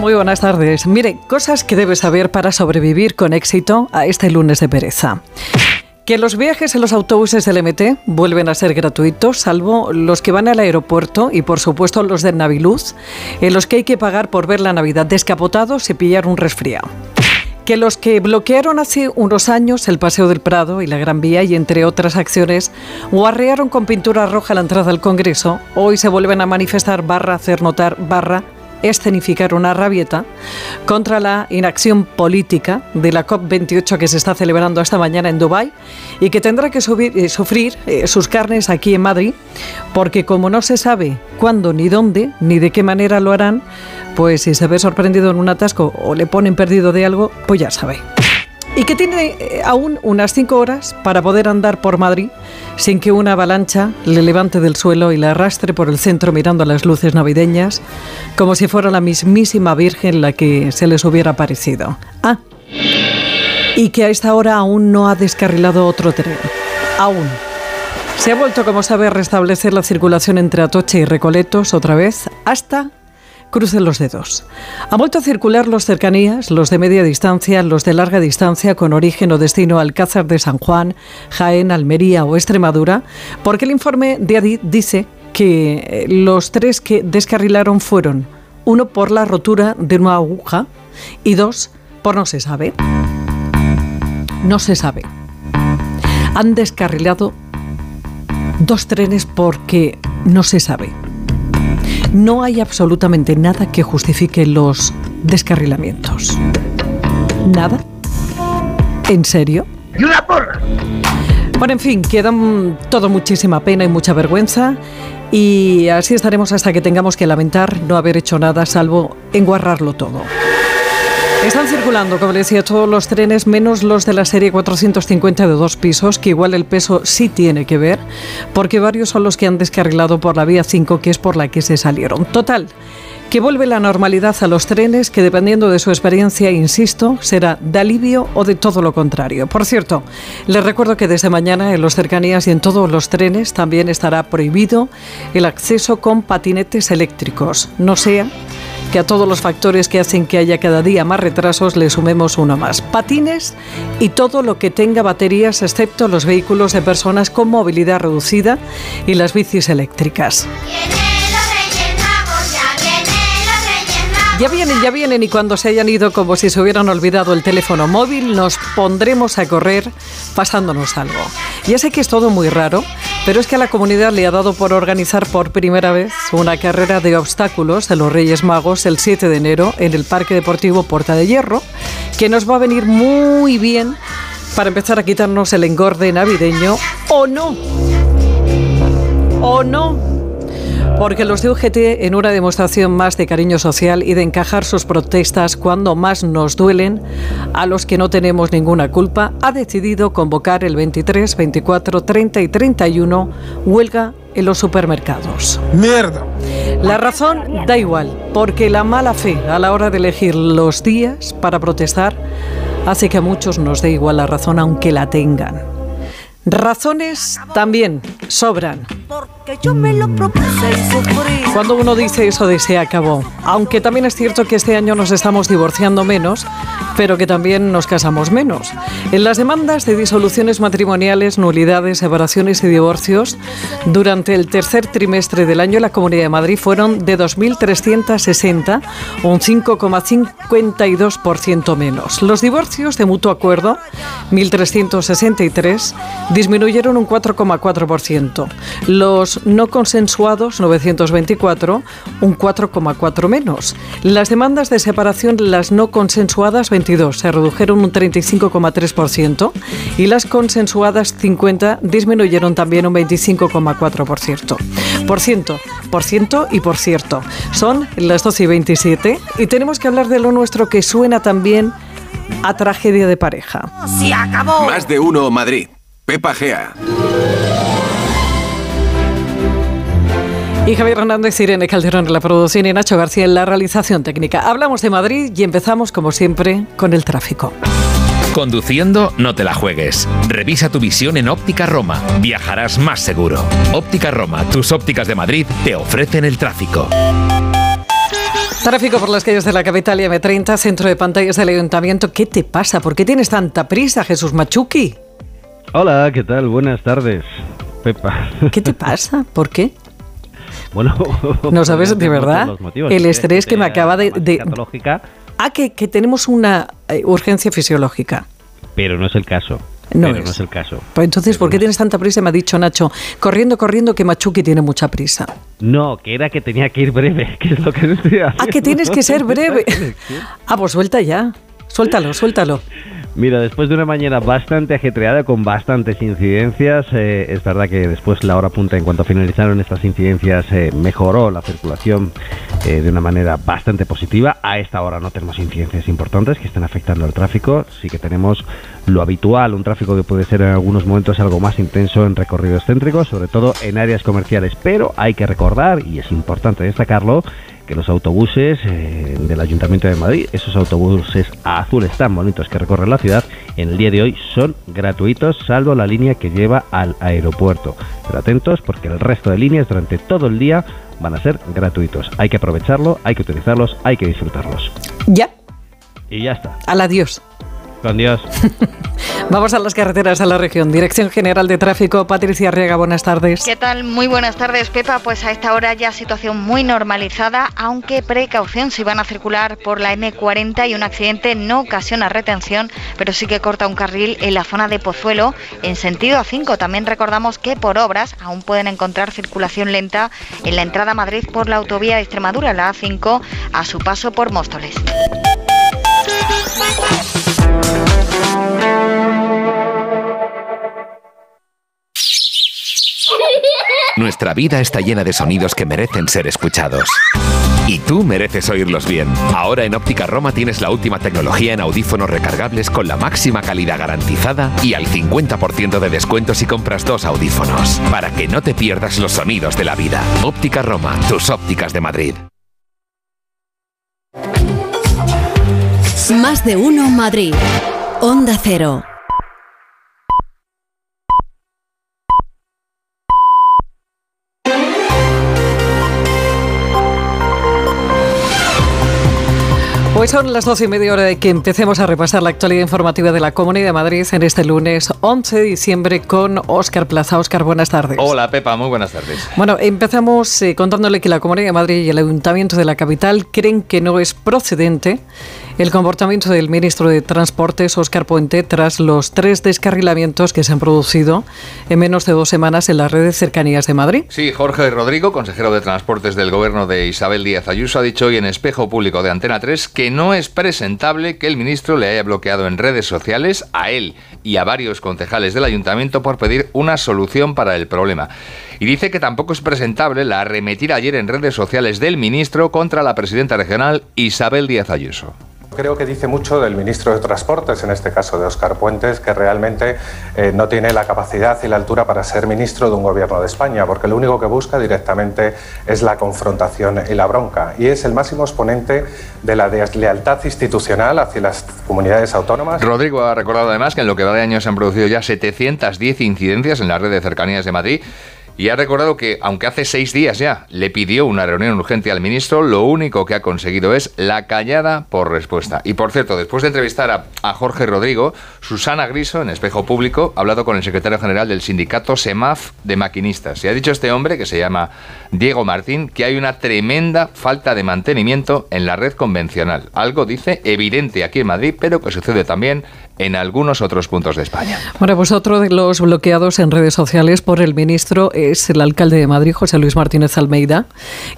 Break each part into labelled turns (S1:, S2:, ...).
S1: Muy buenas tardes. Mire, cosas que debes saber para sobrevivir con éxito a este lunes de pereza. Que los viajes en los autobuses del MT vuelven a ser gratuitos, salvo los que van al aeropuerto y por supuesto los del Naviluz, en los que hay que pagar por ver la Navidad descapotados y pillar un resfriado que los que bloquearon hace unos años el Paseo del Prado y la Gran Vía y entre otras acciones guarrearon con pintura roja la entrada al Congreso, hoy se vuelven a manifestar barra hacer notar barra escenificar una rabieta contra la inacción política de la COP28 que se está celebrando esta mañana en Dubái y que tendrá que eh, sufrir eh, sus carnes aquí en Madrid, porque como no se sabe cuándo ni dónde ni de qué manera lo harán, pues si se ve sorprendido en un atasco o le ponen perdido de algo, pues ya sabe. Y que tiene eh, aún unas cinco horas para poder andar por Madrid sin que una avalancha le levante del suelo y la arrastre por el centro mirando las luces navideñas, como si fuera la mismísima Virgen la que se les hubiera parecido. Ah, y que a esta hora aún no ha descarrilado otro tren. Aún. Se ha vuelto, como sabe, a restablecer la circulación entre Atoche y Recoletos otra vez hasta Crucen los dedos. Han vuelto a circular los cercanías, los de media distancia, los de larga distancia con origen o destino Alcázar de San Juan, Jaén, Almería o Extremadura, porque el informe de Adid dice que eh, los tres que descarrilaron fueron uno por la rotura de una aguja y dos por no se sabe. No se sabe. Han descarrilado dos trenes porque no se sabe. No hay absolutamente nada que justifique los descarrilamientos. ¿Nada? ¿En serio? ¡Y una porra! Bueno, en fin, queda todo muchísima pena y mucha vergüenza y así estaremos hasta que tengamos que lamentar no haber hecho nada salvo enguarrarlo todo. Están circulando, como decía, todos los trenes, menos los de la serie 450 de dos pisos, que igual el peso sí tiene que ver, porque varios son los que han descarrilado por la vía 5, que es por la que se salieron. Total, que vuelve la normalidad a los trenes, que dependiendo de su experiencia, insisto, será de alivio o de todo lo contrario. Por cierto, les recuerdo que desde mañana en los cercanías y en todos los trenes también estará prohibido el acceso con patinetes eléctricos, no sea que a todos los factores que hacen que haya cada día más retrasos le sumemos uno más. Patines y todo lo que tenga baterías excepto los vehículos de personas con movilidad reducida y las bicis eléctricas. Ya vienen, ya vienen y cuando se hayan ido como si se hubieran olvidado el teléfono móvil, nos pondremos a correr pasándonos algo. Ya sé que es todo muy raro, pero es que a la comunidad le ha dado por organizar por primera vez una carrera de obstáculos de los Reyes Magos el 7 de enero en el Parque Deportivo Porta de Hierro, que nos va a venir muy bien para empezar a quitarnos el engorde navideño o no. O no porque los de UGT, en una demostración más de cariño social y de encajar sus protestas cuando más nos duelen, a los que no tenemos ninguna culpa, ha decidido convocar el 23, 24, 30 y 31 huelga en los supermercados.
S2: ¡Mierda!
S1: La razón da igual, porque la mala fe a la hora de elegir los días para protestar hace que a muchos nos dé igual la razón aunque la tengan. Razones también sobran. Cuando uno dice eso de se acabó, aunque también es cierto que este año nos estamos divorciando menos, pero que también nos casamos menos. En las demandas de disoluciones matrimoniales, nulidades, separaciones y divorcios, durante el tercer trimestre del año la Comunidad de Madrid fueron de 2.360, un 5,52% menos. Los divorcios de mutuo acuerdo, 1.363, disminuyeron un 4,4%. Los no consensuados, 924, un 4,4 menos. Las demandas de separación, las no consensuadas, 22, se redujeron un 35,3% y las consensuadas, 50, disminuyeron también un 25,4%. Por ciento, por ciento y por cierto. Son las 12 y 27 y tenemos que hablar de lo nuestro que suena también a tragedia de pareja.
S3: ¡Se acabó! Más de uno Madrid. Pepa Gea.
S1: Y Javier Hernández, Irene Calderón en la producción y Nacho García en la realización técnica. Hablamos de Madrid y empezamos, como siempre, con el tráfico.
S4: Conduciendo, no te la juegues. Revisa tu visión en Óptica Roma. Viajarás más seguro. Óptica Roma, tus ópticas de Madrid, te ofrecen el tráfico.
S1: Tráfico por las calles de la capital y M30, centro de pantallas del ayuntamiento. ¿Qué te pasa? ¿Por qué tienes tanta prisa, Jesús Machuki?
S2: Hola, ¿qué tal? Buenas tardes, Pepa.
S1: ¿Qué te pasa? ¿Por qué?
S2: Bueno,
S1: no sabes de verdad el estrés que me acaba de... de... Ah, que, que, tenemos una eh, urgencia fisiológica.
S2: Pero no es el caso.
S1: No,
S2: pero es. no es el caso.
S1: Pues entonces, ¿por qué tienes tanta prisa? Me ha dicho Nacho, corriendo, corriendo, que Machuki tiene mucha prisa.
S2: No, que era que tenía que ir breve, que es lo que decía.
S1: Ah, que tienes que ser breve. ah, pues suelta ya. Suéltalo, suéltalo.
S2: Mira, después de una mañana bastante ajetreada con bastantes incidencias, eh, es verdad que después la hora punta, en cuanto finalizaron estas incidencias, eh, mejoró la circulación eh, de una manera bastante positiva. A esta hora no tenemos incidencias importantes que estén afectando al tráfico. Sí que tenemos lo habitual, un tráfico que puede ser en algunos momentos algo más intenso en recorridos céntricos, sobre todo en áreas comerciales. Pero hay que recordar, y es importante destacarlo, que los autobuses eh, del Ayuntamiento de Madrid, esos autobuses azules tan bonitos que recorren la ciudad, en el día de hoy son gratuitos, salvo la línea que lleva al aeropuerto. Pero atentos porque el resto de líneas durante todo el día van a ser gratuitos. Hay que aprovecharlo, hay que utilizarlos, hay que disfrutarlos.
S1: Ya.
S2: Y ya está.
S1: Al adiós. Vamos a las carreteras de la región. Dirección General de Tráfico, Patricia Riega, buenas tardes.
S5: ¿Qué tal? Muy buenas tardes, Pepa. Pues a esta hora ya situación muy normalizada, aunque precaución si van a circular por la M40 y un accidente no ocasiona retención, pero sí que corta un carril en la zona de Pozuelo en sentido A5. También recordamos que por obras aún pueden encontrar circulación lenta en la entrada a Madrid por la autovía de Extremadura, la A5, a su paso por Móstoles.
S4: Nuestra vida está llena de sonidos que merecen ser escuchados. Y tú mereces oírlos bien. Ahora en Óptica Roma tienes la última tecnología en audífonos recargables con la máxima calidad garantizada y al 50% de descuento si compras dos audífonos. Para que no te pierdas los sonidos de la vida. Óptica Roma, tus ópticas de Madrid.
S6: Más de uno Madrid. Onda Cero.
S1: Hoy son las doce y media hora de que empecemos a repasar la actualidad informativa de la Comunidad de Madrid en este lunes 11 de diciembre con Óscar Plaza. Óscar, buenas tardes.
S7: Hola Pepa, muy buenas tardes.
S1: Bueno, empezamos eh, contándole que la Comunidad de Madrid y el Ayuntamiento de la capital creen que no es procedente el comportamiento del ministro de Transportes, Óscar Puente, tras los tres descarrilamientos que se han producido en menos de dos semanas en las redes de cercanías de Madrid.
S7: Sí, Jorge Rodrigo, consejero de Transportes del gobierno de Isabel Díaz Ayuso, ha dicho hoy en Espejo Público de Antena 3 que no es presentable que el ministro le haya bloqueado en redes sociales a él y a varios concejales del ayuntamiento por pedir una solución para el problema. Y dice que tampoco es presentable la arremetida ayer en redes sociales del ministro contra la presidenta regional Isabel Díaz Ayuso.
S8: Creo que dice mucho del ministro de Transportes, en este caso de Óscar Puentes, que realmente eh, no tiene la capacidad y la altura para ser ministro de un gobierno de España, porque lo único que busca directamente es la confrontación y la bronca. Y es el máximo exponente de la deslealtad institucional hacia las comunidades autónomas.
S7: Rodrigo ha recordado además que en lo que va de año se han producido ya 710 incidencias en la red de cercanías de Madrid y ha recordado que, aunque hace seis días ya le pidió una reunión urgente al ministro, lo único que ha conseguido es la callada por respuesta. Y por cierto, después de entrevistar a, Jorge Rodrigo, Susana Griso, en Espejo Público, ha hablado con el secretario general del sindicato SEMAF de maquinistas. Y ha dicho este hombre, que se llama Diego Martín, que hay una tremenda falta de mantenimiento en la red convencional. Algo, dice, evidente aquí en Madrid, pero que sucede también en algunos otros puntos de España.
S1: Bueno, pues otro de los bloqueados en redes sociales por el ministro es el alcalde de Madrid, José Luis Martínez Almeida,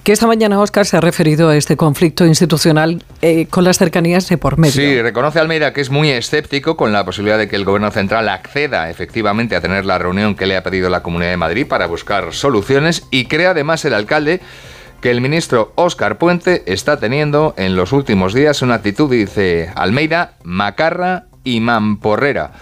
S1: que esta mañana, Óscar, se ha referido a este conflicto institucional eh, con las cercanías de por medio.
S7: Sí, reconoce Almeida que es muy escéptico con la posibilidad de que el Gobierno central acceda efectivamente a tener la reunión que le ha pedido la Comunidad de Madrid para buscar soluciones y cree además el alcalde que el ministro Óscar Puente está teniendo en los últimos días una actitud, dice Almeida, macarra y mamporrera.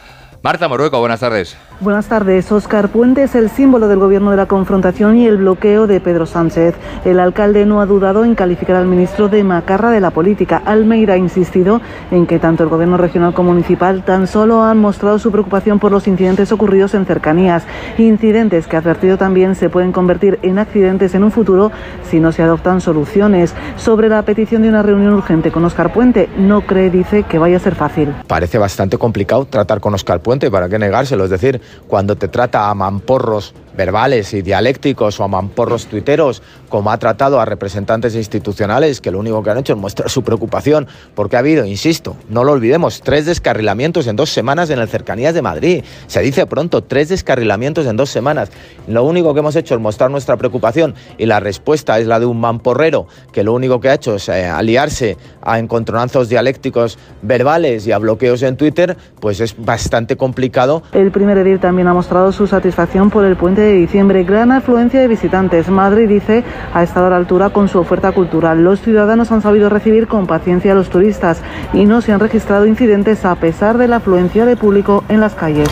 S7: Marta Morueco, buenas tardes.
S9: Buenas tardes. Oscar Puente es el símbolo del gobierno de la confrontación y el bloqueo de Pedro Sánchez. El alcalde no ha dudado en calificar al ministro de macarra de la política. Almeida ha insistido en que tanto el gobierno regional como municipal tan solo han mostrado su preocupación por los incidentes ocurridos en cercanías. Incidentes que ha advertido también se pueden convertir en accidentes en un futuro si no se adoptan soluciones. Sobre la petición de una reunión urgente con Oscar Puente, no cree, dice, que vaya a ser fácil.
S10: Parece bastante complicado tratar con Oscar Puente, ¿para qué negárselo? Es decir, cuando te trata a mamporros verbales y dialécticos o a mamporros tuiteros, como ha tratado a representantes institucionales que lo único que han hecho es mostrar su preocupación, porque ha habido, insisto, no lo olvidemos, tres descarrilamientos en dos semanas en el cercanías de Madrid. Se dice pronto, tres descarrilamientos en dos semanas. Lo único que hemos hecho es mostrar nuestra preocupación y la respuesta es la de un mamporrero que lo único que ha hecho es eh, aliarse a encontronazos dialécticos verbales y a bloqueos en Twitter, pues es bastante complicado.
S9: El primer edil también ha mostrado su satisfacción por el puente de diciembre. Gran afluencia de visitantes. Madrid dice ha estado a la altura con su oferta cultural. Los ciudadanos han sabido recibir con paciencia a los turistas y no se han registrado incidentes a pesar de la afluencia de público en las calles.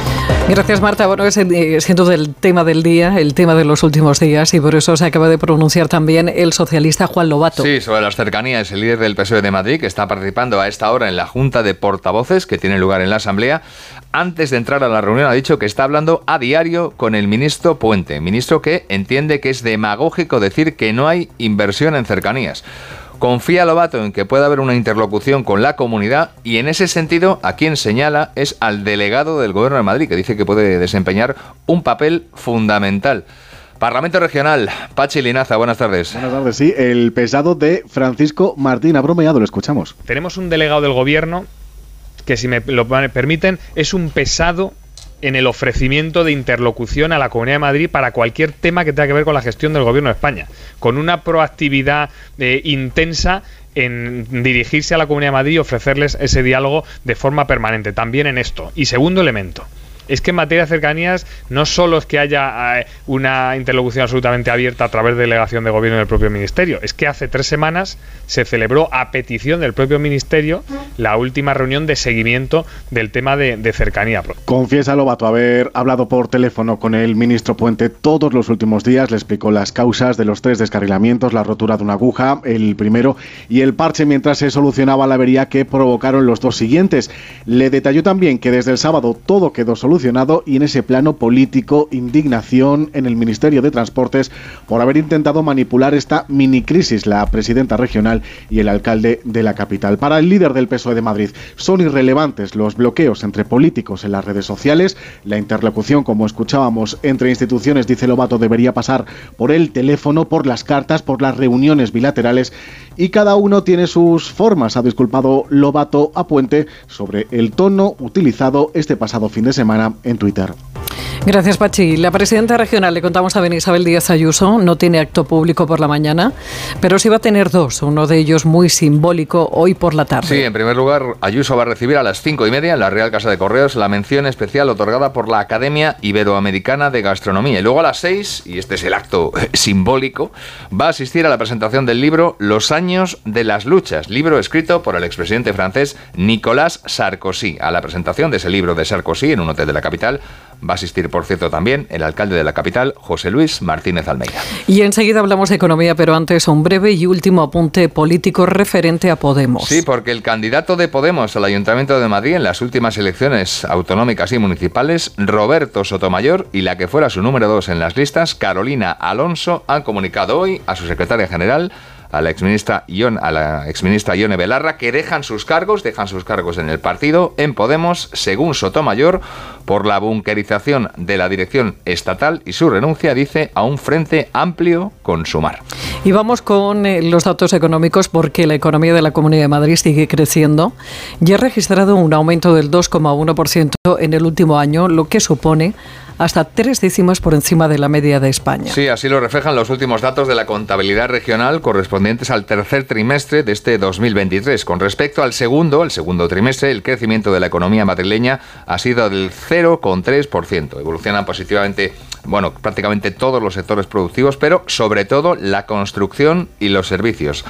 S1: Gracias Marta. Bueno, es eh, siendo del tema del día, el tema de los últimos días y por eso se acaba de pronunciar también el socialista Juan Lobato.
S7: Sí, sobre las cercanías, el líder del PSOE de Madrid que está participando a esta hora en la Junta de Portavoces que tiene lugar en la Asamblea, antes de entrar a la reunión ha dicho que está hablando a diario con el ministro Puente, ministro que entiende que es demagógico decir que no hay inversión en cercanías. Confía Lobato en que pueda haber una interlocución con la comunidad y en ese sentido a quien señala es al delegado del Gobierno de Madrid, que dice que puede desempeñar un papel fundamental. Parlamento Regional, Pachi Linaza, buenas tardes.
S11: Buenas tardes, sí, el pesado de Francisco Martín ha bromeado, lo escuchamos.
S12: Tenemos un delegado del Gobierno que, si me lo permiten, es un pesado en el ofrecimiento de interlocución a la Comunidad de Madrid para cualquier tema que tenga que ver con la gestión del Gobierno de España, con una proactividad eh, intensa en dirigirse a la Comunidad de Madrid y ofrecerles ese diálogo de forma permanente, también en esto. Y segundo elemento, es que en materia de cercanías no solo es que haya eh, una interlocución absolutamente abierta a través de delegación de gobierno del propio ministerio, es que hace tres semanas se celebró a petición del propio ministerio la última reunión de seguimiento del tema de, cercanía.
S11: Confiesa Lobato haber hablado por teléfono con el ministro Puente todos los últimos días, le explicó las causas de los tres descarrilamientos, la rotura de una aguja, el primero, y el parche mientras se solucionaba la avería que provocaron los dos siguientes. Le detalló también que desde el sábado todo quedó solucionado y en ese plano político indignación en el Ministerio de Transportes por haber intentado manipular esta mini crisis la presidenta regional y el alcalde de la capital. Para el líder del PSOE de Madrid son irrelevantes los bloqueos entre políticos en las redes sociales, la interlocución como escuchábamos entre instituciones dice Lobato debería pasar por el teléfono, por las cartas, por las reuniones bilaterales y cada uno tiene sus formas. Ha disculpado Lobato a Puente sobre el tono utilizado este pasado fin de semana en Twitter.
S1: Gracias, Pachi. La presidenta regional, le contamos a Ben Isabel Díaz Ayuso, no tiene acto público por la mañana, pero sí va a tener dos, uno de ellos muy simbólico hoy por la tarde.
S7: Sí, en primer lugar, Ayuso va a recibir a las cinco y media en la Real Casa de Correos la mención especial otorgada por la Academia Iberoamericana de Gastronomía. Y luego a las seis, y este es el acto simbólico, va a asistir a la presentación del libro Los años de las luchas, libro escrito por el expresidente francés Nicolas Sarkozy. A la presentación de ese libro de Sarkozy en un hotel de la capital Va a asistir, por cierto, también el alcalde de la capital, José Luis Martínez Almeida.
S1: Y enseguida hablamos de economía, pero antes un breve y último apunte político referente a Podemos.
S7: Sí, porque el candidato de Podemos al Ayuntamiento de Madrid en las últimas elecciones autonómicas y municipales, Roberto Sotomayor, y la que fuera su número dos en las listas, Carolina Alonso, han comunicado hoy a su secretaria general a la exministra Ion, a la exministra Ione Belarra que dejan sus cargos, dejan sus cargos en el partido, en Podemos, según Sotomayor, por la bunkerización de la dirección estatal y su renuncia, dice, a un frente amplio con Sumar.
S1: Y vamos con eh, los datos económicos porque la economía de la Comunidad de Madrid sigue creciendo. Ya ha registrado un aumento del 2,1% en el último año, lo que supone hasta tres décimas por encima de la media de España.
S7: Sí, así lo reflejan los últimos datos de la contabilidad regional correspondientes al tercer trimestre de este 2023. Con respecto al segundo, el segundo trimestre, el crecimiento de la economía madrileña ha sido del 0,3%. Evolucionan positivamente, bueno, prácticamente todos los sectores productivos, pero sobre todo la construcción y los servicios.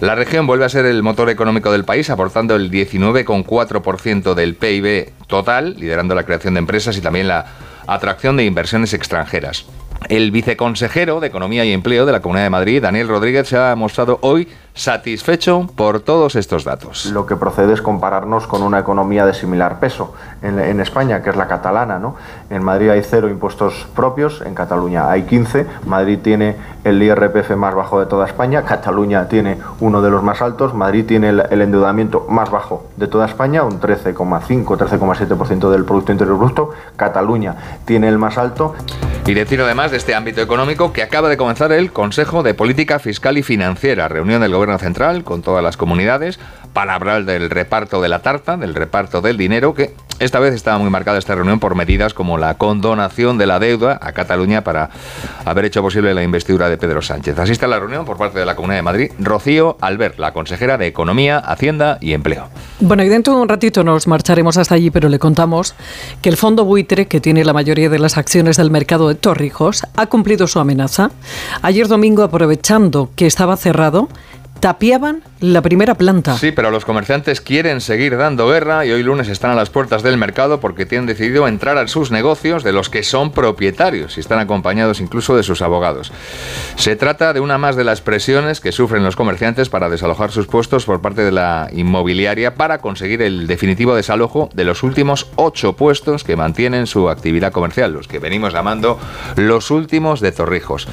S7: La región vuelve a ser el motor económico del país, aportando el 19,4% del PIB total, liderando la creación de empresas y también la atracción de inversiones extranjeras. El viceconsejero de Economía y Empleo de la Comunidad de Madrid, Daniel Rodríguez, se ha mostrado hoy satisfecho por todos estos datos.
S13: Lo que procede es compararnos con una economía de similar peso en, España, que es la catalana. ¿no? En Madrid hay cero impuestos propios, en Cataluña hay 15. Madrid tiene el IRPF más bajo de toda España, Cataluña tiene uno de los más altos, Madrid tiene el, endeudamiento más bajo de toda España, un 13,5, 13,7% del Producto Interior Bruto. Cataluña tiene el más alto.
S7: Y decir además de este ámbito económico que acaba de comenzar el Consejo de Política Fiscal y Financiera, reunión del Gobierno Central con todas las comunidades para hablar del reparto de la tarta, del reparto del dinero, que esta vez estaba muy marcada esta reunión por medidas como la condonación de la deuda a Cataluña para haber hecho posible la investidura de Pedro Sánchez. Asiste a la reunión por parte de la Comunidad de Madrid Rocío Albert, la consejera de Economía, Hacienda y Empleo.
S1: Bueno, y dentro de un ratito nos marcharemos hasta allí, pero le contamos que el fondo buitre, que tiene la mayoría de las acciones del mercado de Torrijos, ha cumplido su amenaza. Ayer domingo, aprovechando que estaba cerrado, tapiaban la primera planta.
S7: Sí, pero los comerciantes quieren seguir dando guerra y hoy lunes están a las puertas del mercado porque tienen decidido entrar a sus negocios de los que son propietarios y están acompañados incluso de sus abogados. Se trata de una más de las presiones que sufren los comerciantes para desalojar sus puestos por parte de la inmobiliaria para conseguir el definitivo desalojo de los últimos ocho puestos que mantienen su actividad comercial, los que venimos llamando los últimos de Torrijos.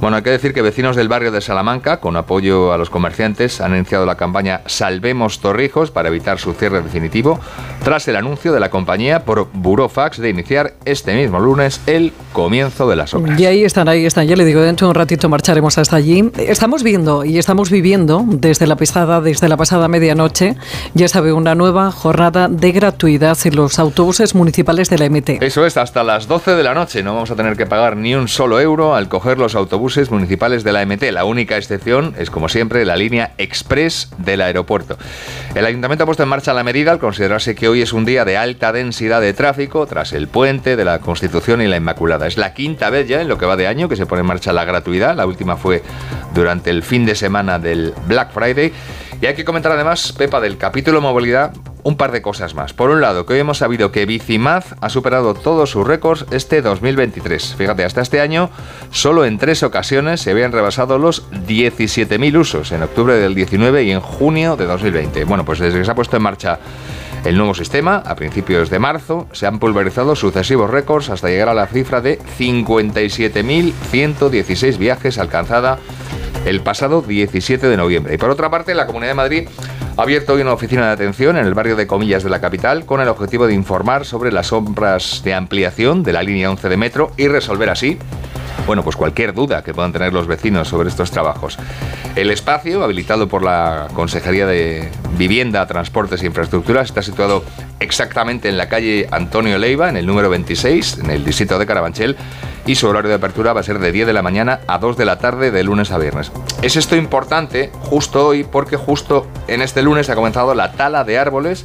S7: Bueno, hay que decir que vecinos del barrio de Salamanca, con apoyo a los comerciantes, han iniciado la campaña Salvemos Torrijos para evitar su cierre definitivo, tras el anuncio de la compañía por Burofax de iniciar este mismo lunes el comienzo de las obras.
S1: Y ahí están, ahí están. Ya le digo, dentro de un ratito marcharemos hasta allí. Estamos viendo y estamos viviendo desde la pasada, desde la pasada medianoche, ya sabe, una nueva jornada de gratuidad en los autobuses municipales de la MT.
S7: Eso es, hasta las 12 de la noche no vamos a tener que pagar ni un solo euro al coger los autobuses municipales de la MT. La única excepción es, como siempre, la línea Express del aeropuerto. El ayuntamiento ha puesto en marcha la medida al considerarse que hoy es un día de alta densidad de tráfico tras el puente de la Constitución y la Inmaculada. Es la quinta vez ya en lo que va de año que se pone en marcha la gratuidad. La última fue durante el fin de semana del Black Friday. Y hay que comentar además, Pepa, del capítulo movilidad, un par de cosas más. Por un lado, que hoy hemos sabido que Bicimaz ha superado todos sus récords este 2023. Fíjate, hasta este año, solo en tres ocasiones se habían rebasado los 17.000 usos, en octubre del 19 y en junio de 2020. Bueno, pues desde que se ha puesto en marcha el nuevo sistema, a principios de marzo, se han pulverizado sucesivos récords hasta llegar a la cifra de 57.116 viajes alcanzada el pasado 17 de noviembre. Y por otra parte, la Comunidad de Madrid ha abierto hoy una oficina de atención en el barrio de Comillas de la capital con el objetivo de informar sobre las obras de ampliación de la línea 11 de metro y resolver así bueno, pues cualquier duda que puedan tener los vecinos sobre estos trabajos. El espacio, habilitado por la Consejería de Vivienda, Transportes e Infraestructuras, está situado exactamente en la calle Antonio Leiva, en el número 26, en el distrito de Carabanchel, y su horario de apertura va a ser de 10 de la mañana a 2 de la tarde de lunes a viernes. Es esto importante justo hoy porque justo en este lunes ha comenzado la tala de árboles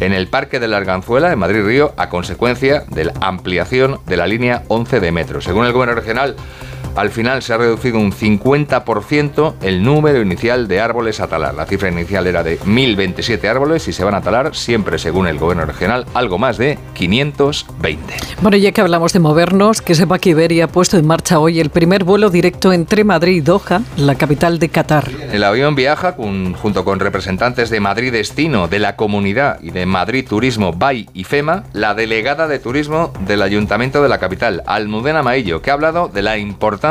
S7: en el Parque de la Arganzuela, en Madrid Río, a consecuencia de la ampliación de la línea 11 de metro. Según el gobierno regional, al final se ha reducido un 50% el número inicial de árboles a talar. La cifra inicial era de 1.027 árboles y se van a talar, siempre según el gobierno regional, algo más de 520.
S1: Bueno, ya que hablamos de movernos, que sepa que Iberia ha puesto en marcha hoy el primer vuelo directo entre Madrid y Doha, la capital de Qatar.
S7: El avión viaja junto con representantes de Madrid Destino, de la Comunidad y de Madrid Turismo, BAI y FEMA, la delegada de turismo del Ayuntamiento de la capital, Almudena Maillo, que ha hablado de la importancia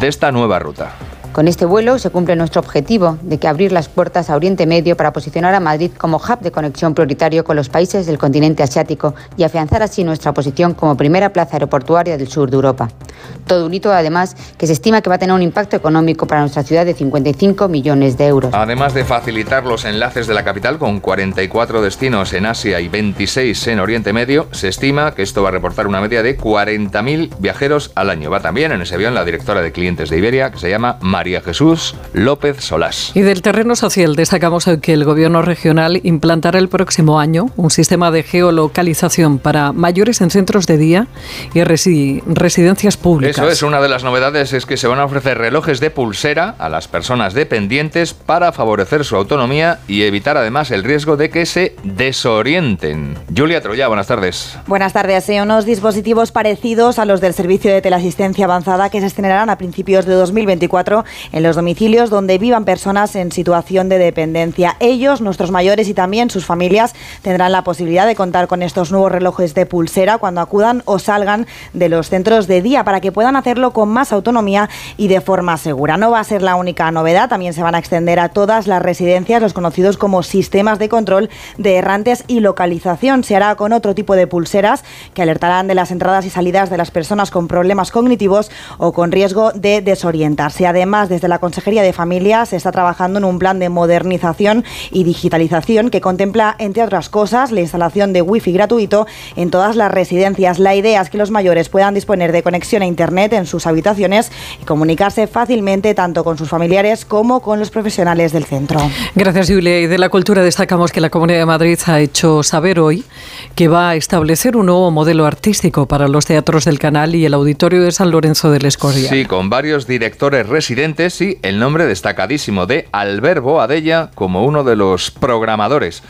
S7: de esta nueva ruta.
S14: Con este vuelo se cumple nuestro objetivo de que abrir las puertas a Oriente Medio para posicionar a Madrid como hub de conexión prioritario con los países del continente asiático y afianzar así nuestra posición como primera plaza aeroportuaria del sur de Europa. Todo un hito, además, que se estima que va a tener un impacto económico para nuestra ciudad de 55 millones de euros.
S7: Además de facilitar los enlaces de la capital con 44 destinos en Asia y 26 en Oriente Medio, se estima que esto va a reportar una media de 40.000 viajeros al año. Va también en ese avión la directora de clientes de Iberia, que se llama María María Jesús López Solás.
S1: Y del terreno social destacamos que el Gobierno regional implantará el próximo año un sistema de geolocalización para mayores en centros de día y residencias públicas.
S7: Eso es, una de las novedades es que se van a ofrecer relojes de pulsera a las personas dependientes para favorecer su autonomía y evitar además el riesgo de que se desorienten. Julia Troya, buenas tardes.
S15: Buenas tardes. Sí, unos dispositivos parecidos a los del servicio de teleasistencia avanzada que se estrenarán a principios de 2024 en los domicilios donde vivan personas en situación de dependencia. Ellos, nuestros mayores y también sus familias tendrán la posibilidad de contar con estos nuevos relojes de pulsera cuando acudan o salgan de los centros de día para que puedan hacerlo con más autonomía y de forma segura. No va a ser la única novedad, también se van a extender a todas las residencias los conocidos como sistemas de control de errantes y localización. Se hará con otro tipo de pulseras que alertarán de las entradas y salidas de las personas con problemas cognitivos o con riesgo de desorientarse. Además, desde la Consejería de Familia se está trabajando en un plan de modernización y digitalización que contempla, entre otras cosas, la instalación de wifi gratuito en todas las residencias. La idea es que los mayores puedan disponer de conexión a Internet en sus habitaciones y comunicarse fácilmente tanto con sus familiares como con los profesionales del centro.
S1: Gracias, Julia. Y de la cultura destacamos que la Comunidad de Madrid ha hecho saber hoy que va a establecer un nuevo modelo artístico para los teatros del Canal y el Auditorio de San Lorenzo del Escorial.
S7: Sí, con varios directores residentes y el nombre destacadísimo de Alberbo Adella como uno de los programadores.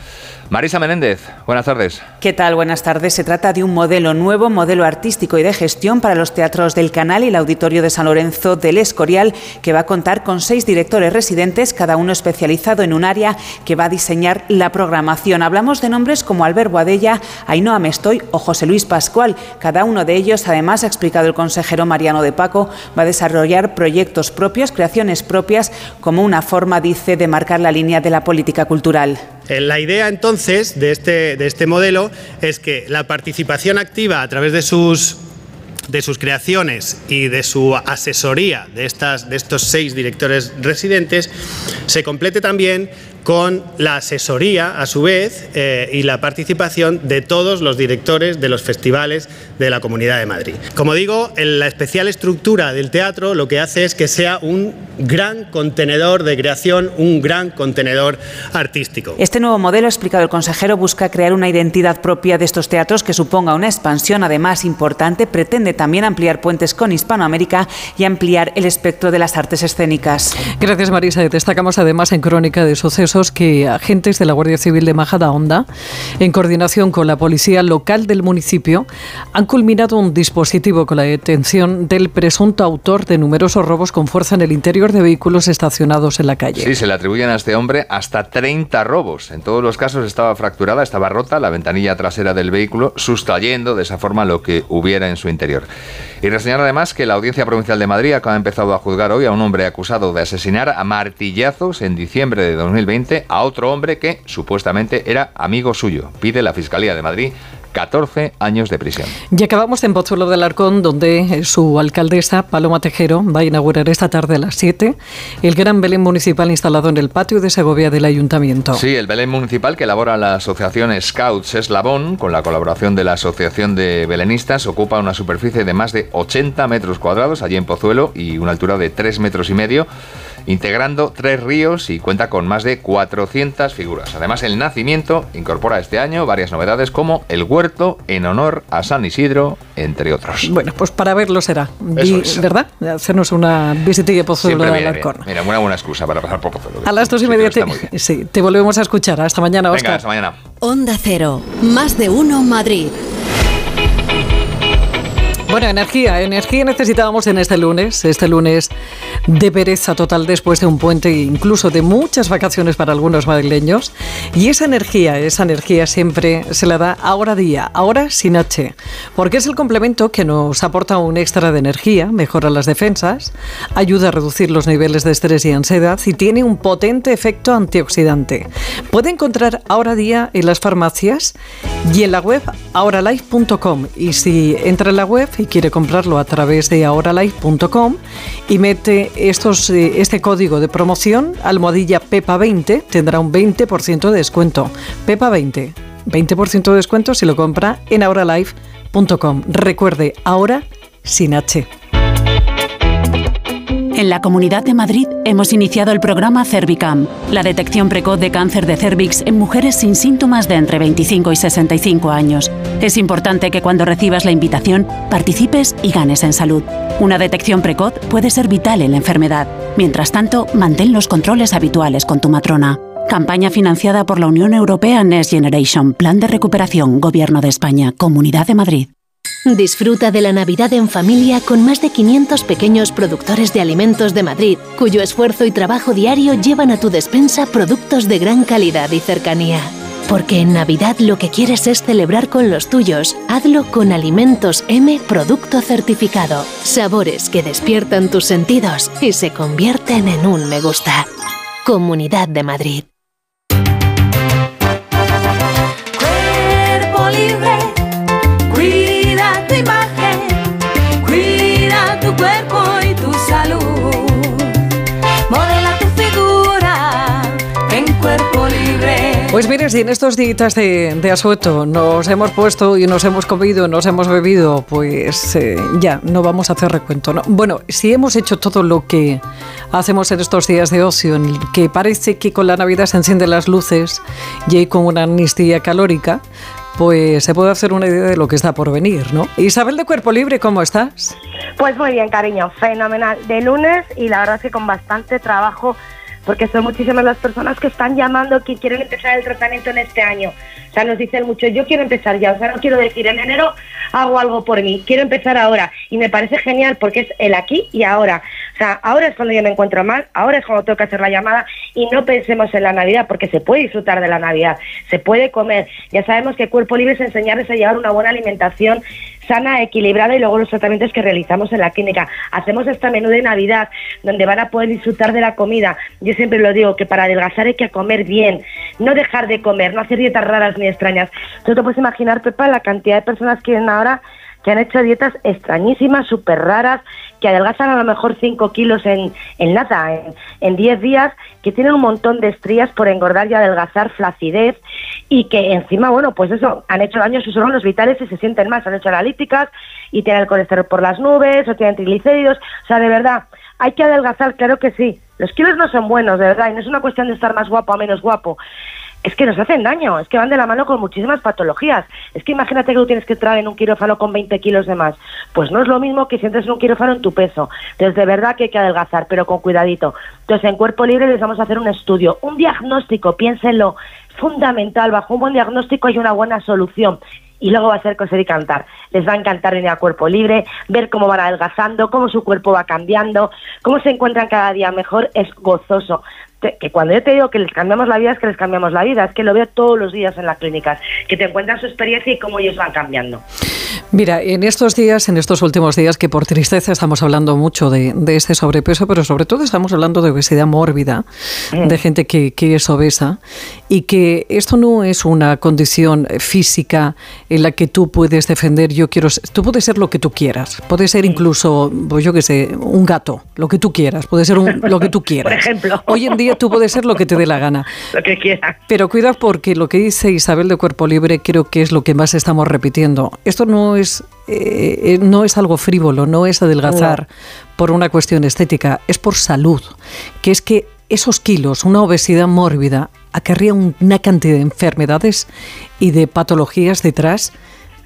S7: Marisa Menéndez, buenas tardes.
S16: ¿Qué tal? Buenas tardes. Se trata de un modelo nuevo, modelo artístico y de gestión para los teatros del Canal y el Auditorio de San Lorenzo del Escorial, que va a contar con seis directores residentes, cada uno especializado en un área que va a diseñar la programación. Hablamos de nombres como Albert Boadella, Ainhoa Mestoy o José Luis Pascual. Cada uno de ellos, además, ha explicado el consejero Mariano de Paco, va a desarrollar proyectos propios, creaciones propias, como una forma, dice, de marcar la línea de la política cultural.
S17: Eh, la idea entonces de este, de este modelo es que la participación activa a través de sus de sus creaciones y de su asesoría de, estas, de estos seis directores residentes se complete también con la asesoría, a su vez, eh, y la participación de todos los directores de los festivales de la Comunidad de Madrid. Como digo, en la especial estructura del teatro lo que hace es que sea un gran contenedor de creación, un gran contenedor artístico.
S16: Este nuevo modelo, explicado el consejero, busca crear una identidad propia de estos teatros que suponga una expansión, además importante, pretende también ampliar puentes con Hispanoamérica y ampliar el espectro de las artes escénicas.
S1: Gracias, Marisa. Destacamos además en Crónica de Sucesos que agentes de la Guardia Civil de Majadahonda, en coordinación con la policía local del municipio, han culminado un dispositivo con la detención del presunto autor de numerosos robos con fuerza en el interior de vehículos estacionados en la calle.
S7: Sí, se le atribuyen a este hombre hasta 30 robos. En todos los casos estaba fracturada, estaba rota la ventanilla trasera del vehículo, sustrayendo de esa forma lo que hubiera en su interior. Y reseñar además que la Audiencia Provincial de Madrid ha empezado a juzgar hoy a un hombre acusado de asesinar a martillazos en diciembre de 2020 a otro hombre que supuestamente era amigo suyo. Pide la Fiscalía de Madrid 14 años de prisión.
S1: Y acabamos en Pozuelo del Arcón, donde su alcaldesa, Paloma Tejero, va a inaugurar esta tarde a las 7 el gran Belén municipal instalado en el patio de Segovia del Ayuntamiento.
S7: Sí, el Belén municipal que elabora la asociación Scouts Eslabón, con la colaboración de la Asociación de Belenistas, ocupa una superficie de más de 80 metros cuadrados allí en Pozuelo y una altura de 3 metros y medio integrando tres ríos y cuenta con más de 400 figuras. Además, el nacimiento incorpora este año varias novedades como el huerto en honor a San Isidro, entre otros.
S1: Bueno, pues para verlo será, ¿verdad? Hacernos una visitilla Pozuelo del Alarcón.
S7: Mira, una buena excusa para pasar por Pozuelo.
S1: A las dos y media te, sí, te volvemos a escuchar. Hasta mañana, Oscar.
S7: Venga, hasta mañana.
S6: Onda Cero, más de uno Madrid.
S1: Bueno, energía, energía necesitábamos en este lunes, este lunes de pereza total después de un puente incluso de muchas vacaciones para algunos madrileños. Y esa energía, esa energía siempre se la da ahora día, ahora sin H, porque es el complemento que nos aporta un extra de energía, mejora las defensas, ayuda a reducir los niveles de estrés y ansiedad y tiene un potente efecto antioxidante. Puede encontrar ahora día en las farmacias y en la web ahoralife.com. Y si entra en la web y quiere comprarlo a través de ahoralife.com y mete eh, este código de promoción, almohadilla PEPA20, tendrá un 20% de descuento. PEPA20, 20% de descuento si lo compra en ahoralife.com. Recuerde, ahora sin H.
S18: En la Comunidad de Madrid hemos iniciado el programa Cervicam, la detección precoz de cáncer de cervix en mujeres sin síntomas de entre 25 y 65 años. Es importante que cuando recibas la invitación participes y ganes en salud. Una detección precoz puede ser vital en la enfermedad. Mientras tanto, mantén los controles habituales con tu matrona. Campaña financiada por la Unión Europea Next Generation, Plan de Recuperación, Gobierno de España, Comunidad de Madrid.
S19: Disfruta de la Navidad en familia con más de 500 pequeños productores de alimentos de Madrid, cuyo esfuerzo y trabajo diario llevan a tu despensa productos de gran calidad y cercanía. Porque en Navidad lo que quieres es celebrar con los tuyos. Hazlo con Alimentos M Producto Certificado. Sabores que despiertan tus sentidos y se convierten en un me gusta. Comunidad de Madrid.
S1: Pues mire, si en estos días de, de asueto nos hemos puesto y nos hemos comido, nos hemos bebido, pues eh, ya, no vamos a hacer recuento. ¿no? Bueno, si hemos hecho todo lo que hacemos en estos días de ocio, en el que parece que con la Navidad se encienden las luces y hay como una amnistía calórica, pues se puede hacer una idea de lo que está por venir, ¿no? Isabel de Cuerpo Libre, ¿cómo estás?
S20: Pues muy bien, cariño, fenomenal. De lunes y la verdad es que con bastante trabajo, porque son muchísimas las personas que están llamando que quieren empezar el tratamiento en este año. O sea, nos dicen mucho, yo quiero empezar ya, o sea, no quiero decir en enero hago algo por mí, quiero empezar ahora. Y me parece genial porque es el aquí y ahora. O sea, ahora es cuando yo me encuentro mal, ahora es cuando tengo que hacer la llamada y no pensemos en la Navidad porque se puede disfrutar de la Navidad, se puede comer. Ya sabemos que Cuerpo Libre es enseñarles a llevar una buena alimentación sana, equilibrada y luego los tratamientos que realizamos en la clínica. Hacemos esta menú de Navidad donde van a poder disfrutar de la comida. Yo siempre lo digo que para adelgazar hay que comer bien, no dejar de comer, no hacer dietas raras ni extrañas. Tú te puedes imaginar, Pepa, la cantidad de personas que vienen ahora que han hecho dietas extrañísimas, súper raras, que adelgazan a lo mejor 5 kilos en, en nada, en, en 10 días, que tienen un montón de estrías por engordar y adelgazar, flacidez, y que encima, bueno, pues eso, han hecho daño a sus órganos vitales y se sienten mal, se han hecho analíticas y tienen el colesterol por las nubes o tienen triglicéridos, o sea, de verdad, hay que adelgazar, claro que sí. Los kilos no son buenos, de verdad, y no es una cuestión de estar más guapo o menos guapo es que nos hacen daño, es que van de la mano con muchísimas patologías. Es que imagínate que tú tienes que entrar en un quirófano con 20 kilos de más. Pues no es lo mismo que si entras en un quirófano en tu peso. Entonces, de verdad que hay que adelgazar, pero con cuidadito. Entonces, en Cuerpo Libre les vamos a hacer un estudio, un diagnóstico, piénsenlo, fundamental. Bajo un buen diagnóstico hay una buena solución y luego va a ser coser y cantar. Les va a encantar venir a cuerpo libre, ver cómo van adelgazando, cómo su cuerpo va cambiando, cómo se encuentran cada día mejor, es gozoso. Que cuando yo te digo que les cambiamos la vida, es que les cambiamos la vida, es que lo veo todos los días en las clínicas, que te encuentran su experiencia y cómo ellos van cambiando.
S1: Mira, en estos días, en estos últimos días, que por tristeza estamos hablando mucho de, de este sobrepeso, pero sobre todo estamos hablando de obesidad mórbida, de gente que, que es obesa, y que esto no es una condición física en la que tú puedes defender, yo quiero, tú puedes ser lo que tú quieras, puede ser incluso, pues yo qué sé, un gato, lo que tú quieras, puede ser un- lo que tú quieras.
S20: Por ejemplo.
S1: Hoy en día tú puedes ser lo que te dé la gana.
S20: Lo que quieras.
S1: Pero cuidado porque lo que dice Isabel de Cuerpo Libre creo que es lo que más estamos repitiendo. Esto no es, eh, eh, no es algo frívolo, no es adelgazar por una cuestión estética, es por salud. Que es que esos kilos, una obesidad mórbida, acarrea un- una cantidad de enfermedades y de patologías detrás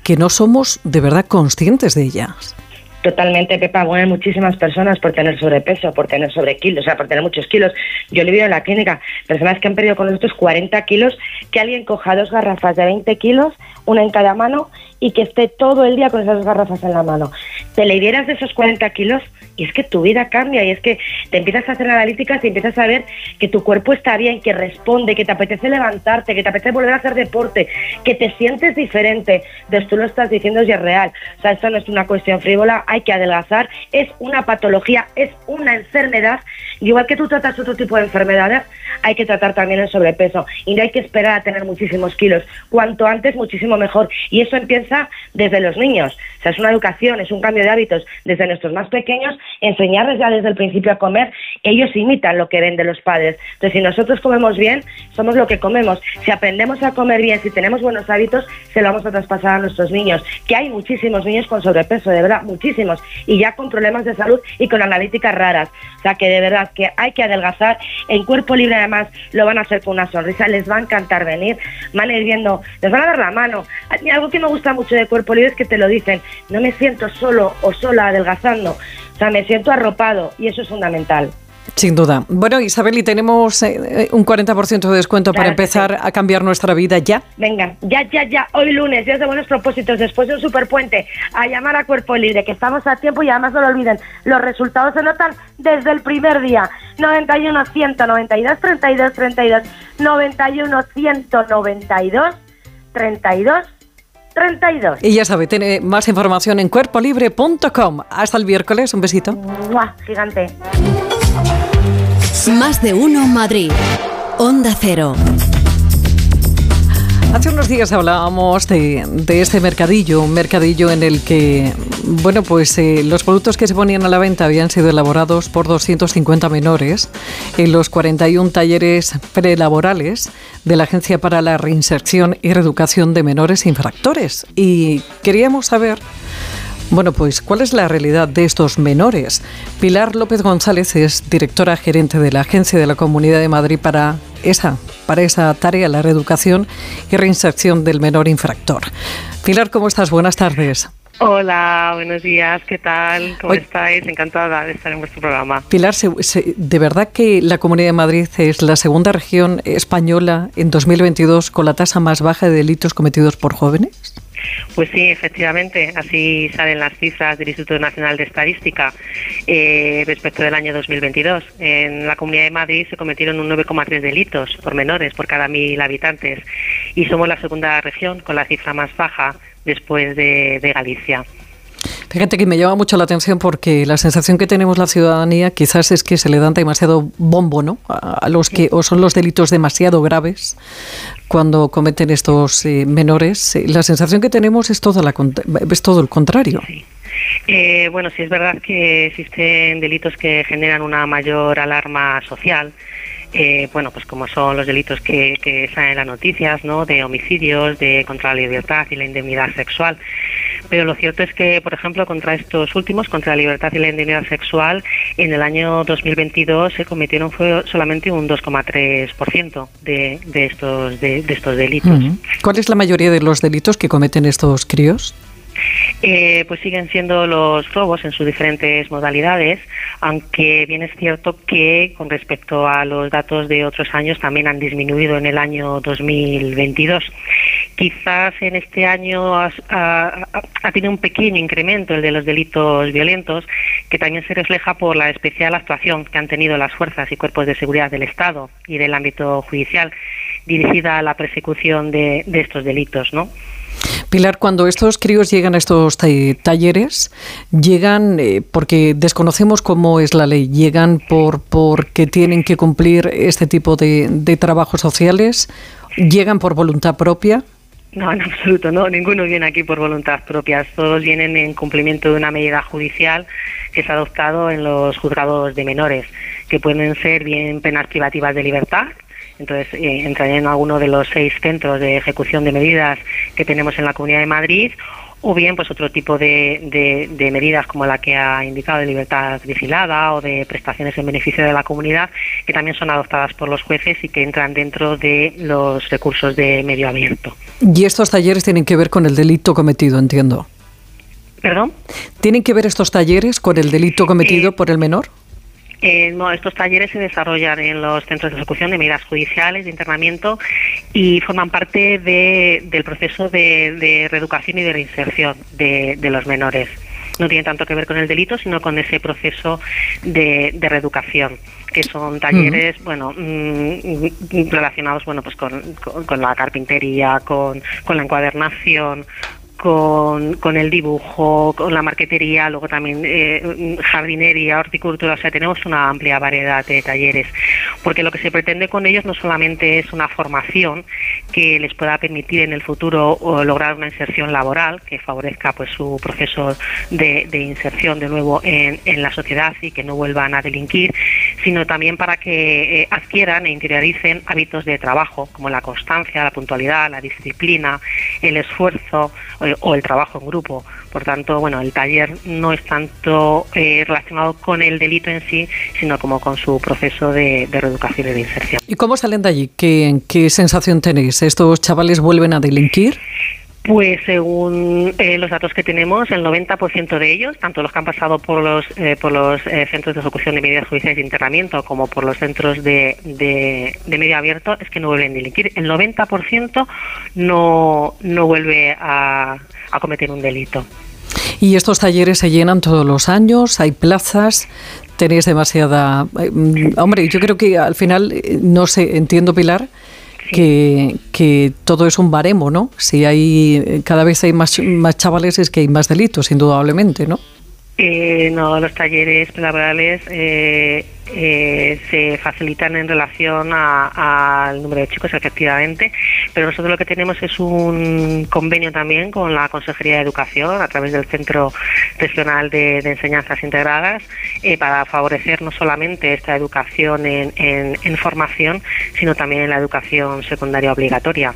S1: que no somos de verdad conscientes de ellas.
S20: Totalmente, Pepa. Mueren muchísimas personas por tener sobrepeso, por tener sobrekilos, o sea, por tener muchos kilos. Yo le veo en la clínica personas que han perdido con nosotros 40 kilos, que alguien coja dos garrafas de 20 kilos, una en cada mano, y que esté todo el día con esas garrafas en la mano. Te liberas de esos 40 kilos y es que tu vida cambia y es que te empiezas a hacer analíticas y empiezas a ver que tu cuerpo está bien, que responde, que te apetece levantarte, que te apetece volver a hacer deporte, que te sientes diferente. Entonces tú lo estás diciendo y es real. O sea, esto no es una cuestión frívola, hay que adelgazar, es una patología, es una enfermedad igual que tú tratas otro tipo de enfermedades, hay que tratar también el sobrepeso y no hay que esperar a tener muchísimos kilos. Cuanto antes, muchísimo mejor. Y eso empieza desde los niños. Sea, es una educación, es un cambio de hábitos desde nuestros más pequeños, enseñarles ya desde el principio a comer. Ellos imitan lo que ven de los padres. Entonces, si nosotros comemos bien, somos lo que comemos. Si aprendemos a comer bien, si tenemos buenos hábitos, se lo vamos a traspasar a nuestros niños. Que hay muchísimos niños con sobrepeso, de verdad, muchísimos. Y ya con problemas de salud y con analíticas raras. O sea, que de verdad que hay que adelgazar. En cuerpo libre, además, lo van a hacer con una sonrisa. Les va a encantar venir. Van a ir viendo, les van a dar la mano. Algo que me gusta mucho de cuerpo libre es que te lo dicen. No me siento solo o sola adelgazando. O sea, me siento arropado y eso es fundamental.
S1: Sin duda. Bueno, Isabel, y tenemos eh, un 40% de descuento para
S20: Claro
S1: empezar a cambiar nuestra vida ya.
S20: Venga, ya, ya, ya, hoy lunes, días de buenos propósitos, después de un superpuente, a llamar a Cuerpo Libre, que estamos a tiempo y además no lo olviden, los resultados se notan desde el primer día. 91 192 32 32, 91 192 32 32.
S1: Y ya sabe, tiene más información en cuerpolibre.com. Hasta el miércoles, un besito.
S20: ¡Mua! Gigante.
S6: Más de uno Madrid. Onda Cero.
S1: Hace unos días hablábamos de, este mercadillo, un mercadillo en el que, bueno, pues eh, los productos que se ponían a la venta habían sido elaborados por 250 menores en los 41 talleres prelaborales de la Agencia para la Reinserción y Reeducación de Menores Infractores. Y queríamos saber bueno, pues, ¿cuál es la realidad de estos menores? Pilar López González es directora gerente de la Agencia de la Comunidad de Madrid para esa, para esa tarea, la reeducación y reinserción del menor infractor. Pilar, ¿cómo estás? Buenas tardes.
S21: Hola, buenos días, ¿qué tal? ¿Cómo
S1: Oye-
S21: estáis? Encantada de estar en vuestro programa.
S1: Pilar, se- se- ¿de verdad que la Comunidad de Madrid es la segunda región española en 2022 con la tasa más baja de delitos cometidos por jóvenes?
S21: Pues sí, efectivamente, así salen las cifras del Instituto Nacional de Estadística eh, respecto del año 2022. En la Comunidad de Madrid se cometieron un 9,3 delitos por menores por cada mil habitantes y somos la segunda región con la cifra más baja después de, de Galicia.
S1: Fíjate que me llama mucho la atención porque la sensación que tenemos la ciudadanía quizás es que se le dan demasiado bombo, ¿no? A los que o son los delitos demasiado graves cuando cometen estos eh, menores. Eh, La sensación que tenemos es todo, la, es todo el contrario.
S21: Eh, bueno, sí es verdad que existen delitos que generan una mayor alarma social. eh, bueno, pues como son los delitos que, que salen en las noticias, ¿no? De homicidios, de contra la libertad y la indemnidad sexual. Pero lo cierto es que, por ejemplo, contra estos últimos, contra la libertad y la indemnidad sexual, en el año 2022 se cometieron fue solamente un 2,3% de, de estos de, de estos delitos.
S1: ¿Cuál es la mayoría de los delitos que cometen estos críos?
S21: Eh, pues siguen siendo los robos en sus diferentes modalidades, aunque bien es cierto que con respecto a los datos de otros años también han disminuido en el año 2022. Quizás en este año ha, tenido un pequeño incremento el de los delitos violentos, que también se refleja por la especial actuación que han tenido las fuerzas y cuerpos de seguridad del Estado y del ámbito judicial dirigida a la persecución de, estos delitos, ¿no?
S1: Pilar, cuando estos críos llegan a estos ta- talleres, llegan eh, porque desconocemos cómo es la ley, llegan por porque tienen que cumplir este tipo de trabajos sociales, llegan por voluntad propia.
S21: No, en absoluto, no. Ninguno viene aquí por voluntad propia. Todos vienen en cumplimiento de una medida judicial que se ha adoptado en los juzgados de menores, que pueden ser bien penas privativas de libertad. Entonces, eh, entrarían en alguno de los seis centros de ejecución de medidas que tenemos en la Comunidad de Madrid, o bien pues otro tipo de, de- de medidas como la que ha indicado de libertad vigilada o de prestaciones en beneficio de la comunidad, que también son adoptadas por los jueces y que entran dentro de los recursos de medio abierto.
S1: Y estos talleres tienen que ver con el delito cometido, entiendo.
S21: ¿Perdón?
S1: ¿Tienen que ver estos talleres con el delito cometido por el menor?
S21: Eh, no, estos talleres se desarrollan en los centros de ejecución de medidas judiciales, de internamiento y forman parte de- del proceso de, de reeducación y de reinserción de, de los menores. No tiene tanto que ver con el delito, sino con ese proceso de, de reeducación, que son talleres, bueno, mm, relacionados, bueno, pues con, con- con la carpintería, con, con la encuadernación, con, con el dibujo, con la marquetería, luego también eh, jardinería, horticultura, o sea, tenemos una amplia variedad de talleres, porque lo que se pretende con ellos no solamente es una formación que les pueda permitir en el futuro lograr una inserción laboral que favorezca pues su proceso de, de inserción de nuevo en, en la sociedad y que no vuelvan a delinquir, sino también para que eh, adquieran e interioricen hábitos de trabajo como la constancia, la puntualidad, la disciplina, el esfuerzo o el trabajo en grupo. Por tanto, bueno, el taller no es tanto eh, relacionado con el delito en sí, sino como con su proceso de, de reeducación y de inserción.
S1: ¿Y cómo salen de allí? ¿Qué, qué sensación tenéis? ¿Estos chavales vuelven a delinquir?
S21: Pues según eh, los datos que tenemos, el 90% de ellos, tanto los que han pasado por los, eh, por los eh, centros de ejecución de medidas judiciales de internamiento como por los centros de, de, de medio abierto, es que no vuelven a delinquir. El 90% no, no vuelve a, a cometer un delito.
S1: ¿Y estos talleres se llenan todos los años? ¿Hay plazas? ¿Tenéis demasiada...? eh, mm, Hombre, yo creo que al final, eh, no sé, entiendo, Pilar, que, que todo es un baremo, ¿no? Si hay eh, cada vez hay más, más chavales es que hay más delitos, indudablemente, ¿no?
S21: Eh, no, los talleres laborales eh, eh, se facilitan en relación al número de chicos, efectivamente, pero nosotros lo que tenemos es un convenio también con la Consejería de Educación a través del Centro Regional de, de Enseñanzas Integradas eh, para favorecer no solamente esta educación en, en- en formación, sino también en la educación secundaria obligatoria.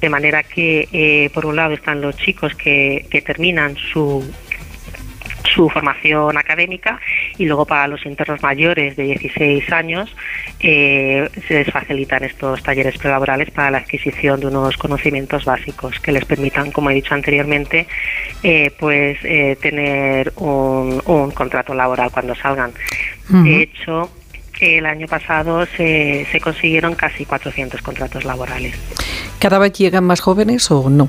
S21: De manera que, eh, por un lado, están los chicos que, que terminan su su formación académica y luego para los internos mayores de 16 años eh, se les facilitan estos talleres prelaborales para la adquisición de unos conocimientos básicos que les permitan, como he dicho anteriormente, eh, pues eh, tener un, un contrato laboral cuando salgan. De hecho, el año pasado se, se consiguieron casi 400 contratos laborales.
S1: ¿Cada vez llegan más jóvenes o no?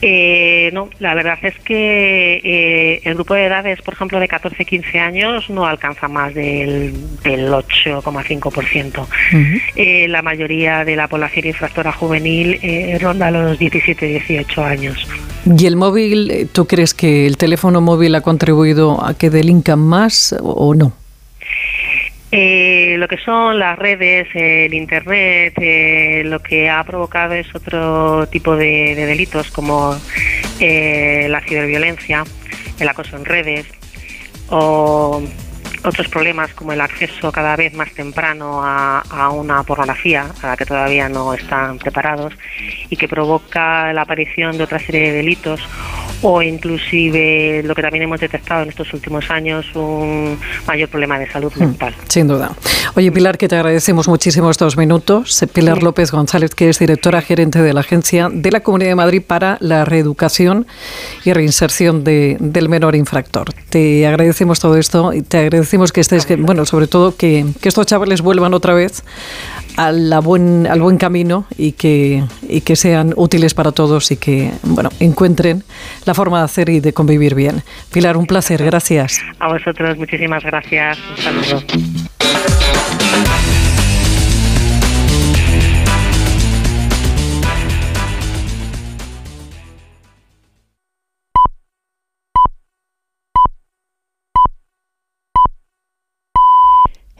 S21: Eh, no, la verdad es que eh, el grupo de edades, por ejemplo, de 14-15 años no alcanza más del, del 8,5%. Eh, la mayoría de la población infractora juvenil eh, ronda los 17-18 años.
S1: ¿Y el móvil, tú crees que el teléfono móvil ha contribuido a que delincan más o no?
S21: Eh, lo que son las redes, eh, el Internet, eh, lo que ha provocado es otro tipo de, de delitos como eh, la ciberviolencia, el acoso en redes o otros problemas como el acceso cada vez más temprano a una pornografía a la que todavía no están preparados y que provoca la aparición de otra serie de delitos o inclusive lo que también hemos detectado en estos últimos años un mayor problema de salud mental.
S1: Sin duda. Oye, Pilar, que te agradecemos muchísimo estos minutos. Pilar López González, que es directora gerente de la Agencia de la Comunidad de Madrid para la Reeducación y Reinserción de- del Menor Infractor. Te agradecemos todo esto y te agradecemos que estés, que, bueno, sobre todo que, que estos chavales vuelvan otra vez a la buen, al buen camino y que, y que sean útiles para todos y que, bueno, encuentren la forma de hacer y de convivir bien. Pilar, un placer. Gracias.
S21: A vosotros muchísimas gracias. Un saludo.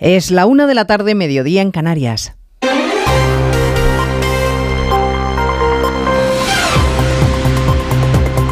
S22: Es la una de la tarde, mediodía en Canarias.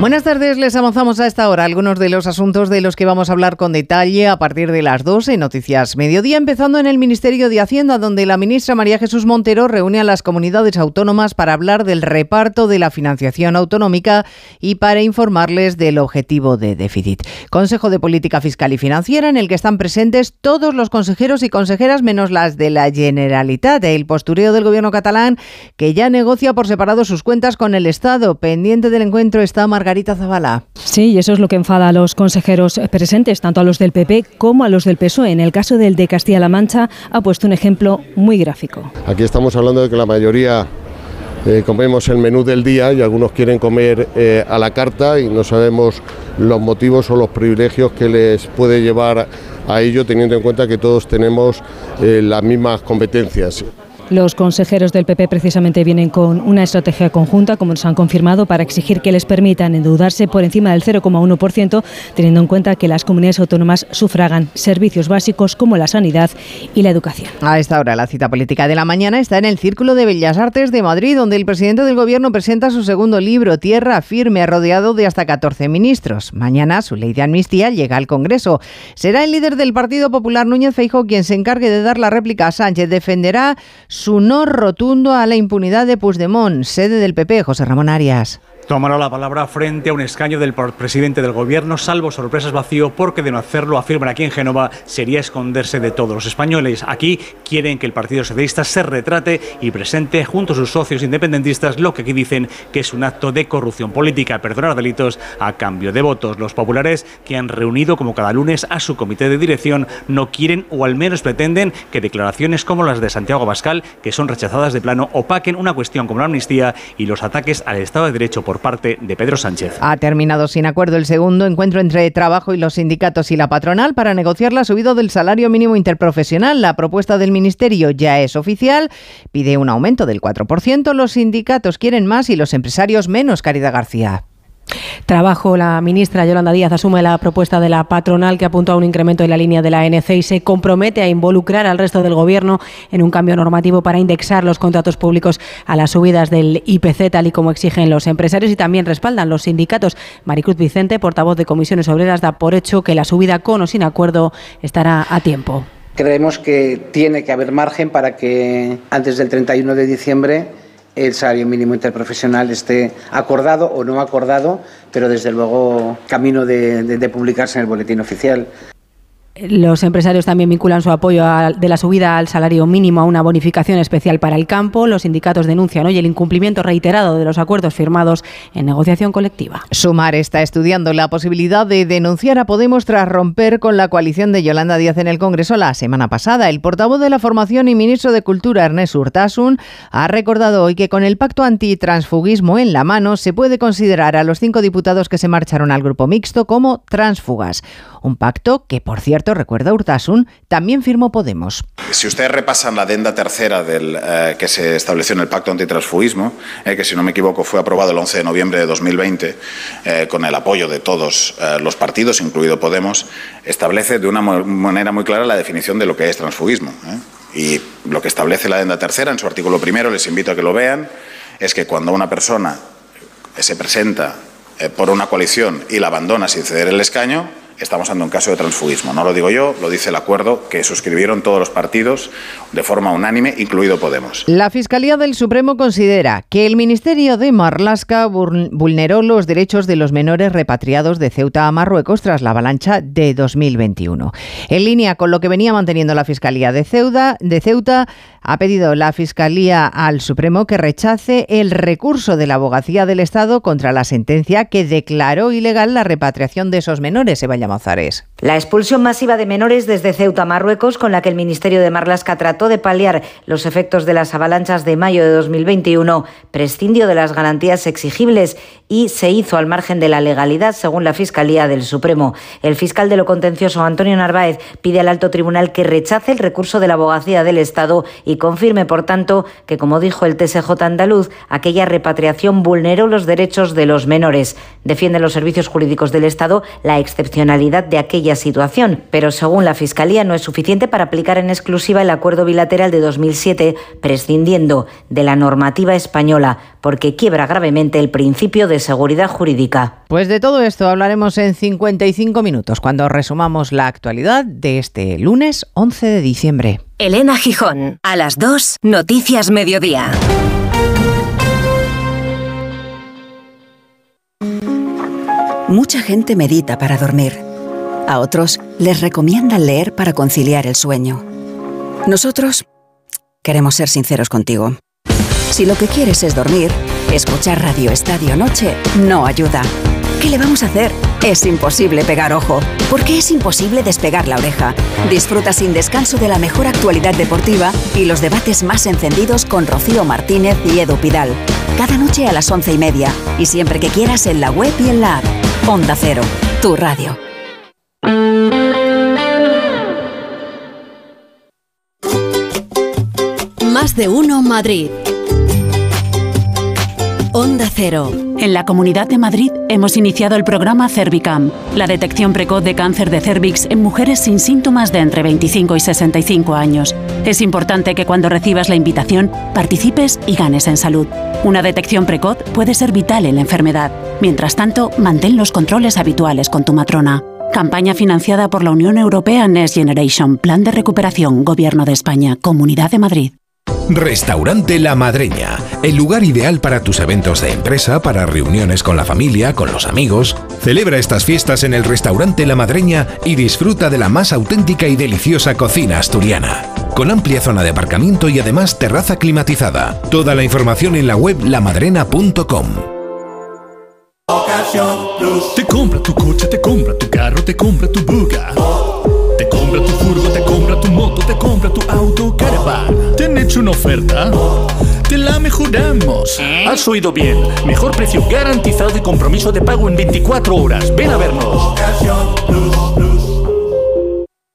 S22: Buenas tardes, les avanzamos a esta hora algunos de los asuntos de los que vamos a hablar con detalle a partir de las 12 en Noticias Mediodía, empezando en el Ministerio de Hacienda, donde la ministra María Jesús Montero reúne a las comunidades autónomas para hablar del reparto de la financiación autonómica y para informarles del objetivo de déficit. Consejo de Política Fiscal y Financiera, en el que están presentes todos los consejeros y consejeras, menos las de la Generalitat, el postureo del gobierno catalán, que ya negocia por separado sus cuentas con el Estado. Pendiente del encuentro está Margarita Zavala.
S23: Sí, y eso es lo que enfada a los consejeros presentes, tanto a los del PP como a los del PSOE. En el caso del de Castilla-La Mancha ha puesto un ejemplo muy gráfico.
S24: Aquí estamos hablando de que la mayoría eh, comemos el menú del día y algunos quieren comer eh, a la carta y no sabemos los motivos o los privilegios que les puede llevar a ello teniendo en cuenta que todos tenemos eh, las mismas competencias.
S23: Los consejeros del PP precisamente vienen con una estrategia conjunta, como nos han confirmado, para exigir que les permitan endeudarse por encima del 0,1%, teniendo en cuenta que las comunidades autónomas sufragan servicios básicos como la sanidad y la educación.
S22: A esta hora, la cita política de la mañana está en el Círculo de Bellas Artes de Madrid, donde el presidente del Gobierno presenta su segundo libro, Tierra Firme, rodeado de hasta 14 ministros. Mañana su ley de amnistía llega al Congreso. Será el líder del Partido Popular, Núñez Feijóo, quien se encargue de dar la réplica a Sánchez. Defenderá su no rotundo a la impunidad de Puigdemont, sede del PP, José Ramón Arias.
S25: Tomará la palabra frente a un escaño del presidente del gobierno, salvo sorpresas vacío, porque de no hacerlo, afirman aquí en Génova, sería esconderse de todos los españoles. Aquí quieren que el Partido Socialista se retrate y presente junto a sus socios independentistas lo que aquí dicen que es un acto de corrupción política, perdonar delitos a cambio de votos. Los populares, que han reunido como cada lunes a su comité de dirección, no quieren o al menos pretenden que declaraciones como las de Santiago Abascal, que son rechazadas de plano, opaquen una cuestión como la amnistía y los ataques al Estado de Derecho por parte de Pedro Sánchez.
S22: Ha terminado sin acuerdo el segundo encuentro entre trabajo y los sindicatos y la patronal para negociar la subida del salario mínimo interprofesional. La propuesta del Ministerio ya es oficial, pide un aumento del 4%, los sindicatos quieren más y los empresarios menos, Caridad García.
S26: Trabajo, la ministra Yolanda Díaz asume la propuesta de la patronal que apunta a un incremento en la línea de la ANC y se compromete a involucrar al resto del Gobierno en un cambio normativo para indexar los contratos públicos a las subidas del IPC, tal y como exigen los empresarios y también respaldan los sindicatos. Maricruz Vicente, portavoz de Comisiones Obreras, da por hecho que la subida con o sin acuerdo estará a tiempo.
S27: Creemos que tiene que haber margen para que antes del 31 de diciembre el salario mínimo interprofesional esté acordado o no acordado, pero desde luego camino de, publicarse en el boletín oficial.
S26: Los empresarios también vinculan su apoyo a, de la subida al salario mínimo a una bonificación especial para el campo. Los sindicatos denuncian hoy el incumplimiento reiterado de los acuerdos firmados en negociación colectiva.
S22: Sumar está estudiando la posibilidad de denunciar a Podemos tras romper con la coalición de Yolanda Díaz en el Congreso la semana pasada. El portavoz de la formación y ministro de Cultura, Ernest Urtasun, ha recordado hoy que con el pacto antitransfugismo en la mano se puede considerar a los cinco diputados que se marcharon al grupo mixto como transfugas. Un pacto que, por cierto, recuerda Urtasun, también firmó Podemos.
S28: Si ustedes repasan la adenda tercera del, eh, que se estableció en el pacto antitransfugismo, eh, que si no me equivoco fue aprobado el 11 de noviembre de 2020, eh, con el apoyo de todos los partidos, incluido Podemos, establece de una manera muy clara la definición de lo que es transfugismo. Y lo que establece la adenda tercera en su artículo primero, les invito a que lo vean, es que cuando una persona se presenta por una coalición y la abandona sin ceder el escaño, estamos ante un caso de transfugismo. No lo digo yo, lo dice el acuerdo que suscribieron todos los partidos de forma unánime, incluido Podemos.
S22: La Fiscalía del Supremo considera que el Ministerio de Marlasca vulneró los derechos de los menores repatriados de Ceuta a Marruecos tras la avalancha de 2021. En línea con lo que venía manteniendo la Fiscalía de Ceuta, de Ceuta ha pedido la Fiscalía al Supremo que rechace el recurso de la Abogacía del Estado contra la sentencia que declaró ilegal la repatriación de esos menores. Se Mazares.
S29: La expulsión masiva de menores desde Ceuta Marruecos, con la que el Ministerio de Marlasca trató de paliar los efectos de las avalanchas de mayo de 2021, prescindió de las garantías exigibles y se hizo al margen de la legalidad, según la Fiscalía del Supremo. El fiscal de lo contencioso, Antonio Narváez, pide al alto tribunal que rechace el recurso de la abogacía del Estado y confirme, por tanto, que, como dijo el TSJ andaluz, aquella repatriación vulneró los derechos de los menores. Defiende los servicios jurídicos del Estado la excepcionalidad de aquella situación, pero según la Fiscalía no es suficiente para aplicar en exclusiva el acuerdo bilateral de 2007, prescindiendo de la normativa española, porque quiebra gravemente el principio de seguridad jurídica.
S22: Pues de todo esto hablaremos en 55 minutos, cuando resumamos la actualidad de este lunes 11 de diciembre.
S6: Elena Gijón, a las 2, Noticias Mediodía.
S30: Mucha gente medita para dormir. A otros les recomiendan leer para conciliar el sueño. Nosotros queremos ser sinceros contigo. Si lo que quieres es dormir, escuchar Radio Estadio Noche no ayuda. ¿Qué le vamos a hacer? Es imposible pegar ojo, porque es imposible despegar la oreja. Disfruta sin descanso de la mejor actualidad deportiva y los debates más encendidos con Rocío Martínez y Edu Pidal. Cada noche a las once y media y siempre que quieras en la web y en la app. Onda Cero, tu radio.
S31: Más
S19: de uno Madrid. Onda Cero.
S18: En la Comunidad de Madrid hemos iniciado el programa Cervicam, la detección precoz de cáncer de cervix en mujeres sin síntomas de entre 25 y 65 años. Es importante que cuando recibas la invitación participes y ganes en salud. Una detección precoz puede ser vital en la enfermedad. Mientras tanto, mantén los controles habituales con tu matrona. Campaña financiada por la Unión Europea Next Generation, Plan de Recuperación, Gobierno de España, Comunidad de Madrid.
S32: Restaurante La Madreña, el lugar ideal para tus eventos de empresa, para reuniones con la familia, con los amigos. Celebra estas fiestas en el Restaurante La Madreña y disfruta de la más auténtica y deliciosa cocina asturiana. Con amplia zona de aparcamiento y además terraza climatizada. Toda la información en la web lamadrena.com.
S33: Te compra tu coche, te compra tu carro, te compra tu buga. Te compra tu furgo, te compra tu moto, te compra tu auto, caravan. ¿Te han hecho una oferta? Te la mejoramos. Has oído bien. Mejor precio garantizado y compromiso de pago en 24 horas. Ven a vernos.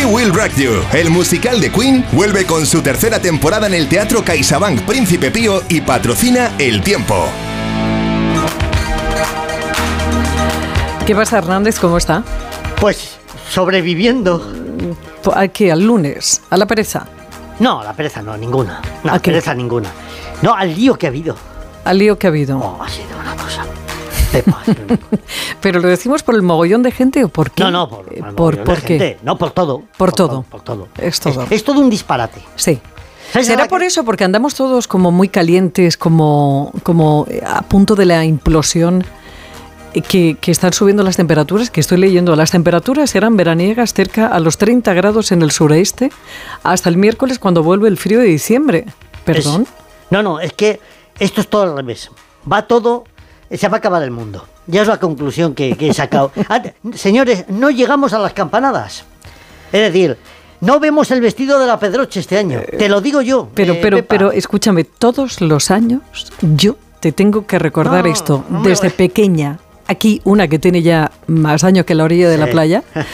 S34: We Will Rock You, el musical de Queen, vuelve con su tercera temporada en el Teatro CaixaBank Príncipe Pío y patrocina El Tiempo.
S1: ¿Qué pasa, Hernández? ¿Cómo está?
S35: Pues sobreviviendo.
S1: ¿A qué? ¿Al lunes? ¿A la pereza?
S35: No, la pereza no, ninguna. No,
S1: ¿A qué?
S35: pereza ninguna. No, al lío que ha habido.
S1: ¿Al lío que ha habido?
S35: Oh, ha sido una cosa.
S1: ¿Pero lo decimos por el mogollón de gente o por qué?
S35: No, no, por,
S1: Eh,
S35: por,
S1: por, por qué?
S35: gente, No, por todo.
S1: Por todo.
S35: Por todo.
S1: Es todo.
S35: Es, es todo un disparate.
S1: Sí.
S35: ¿Sabes
S1: ¿Será por eso? Porque andamos todos como muy calientes, como, como eh, a punto de la implosión, eh, que, que están subiendo las temperaturas, que estoy leyendo. Las temperaturas eran veraniegas cerca a los 30 grados en el sureste hasta el miércoles cuando vuelve el frío de diciembre. ¿Perdón?
S35: Es- no, no, es que esto es todo al revés. Va todo, se va a acabar el mundo. Ya es la conclusión que, que he sacado. Ah, Señores, no llegamos a las campanadas. Es decir, no vemos el vestido de la Pedroche este año. Te lo digo yo.
S1: Pero,
S35: eh,
S1: pero,
S35: Pepa.
S1: pero escúchame, todos los años yo te tengo que recordar
S35: No,
S1: esto desde pequeña. Aquí una que tiene ya más años que la orilla de la playa.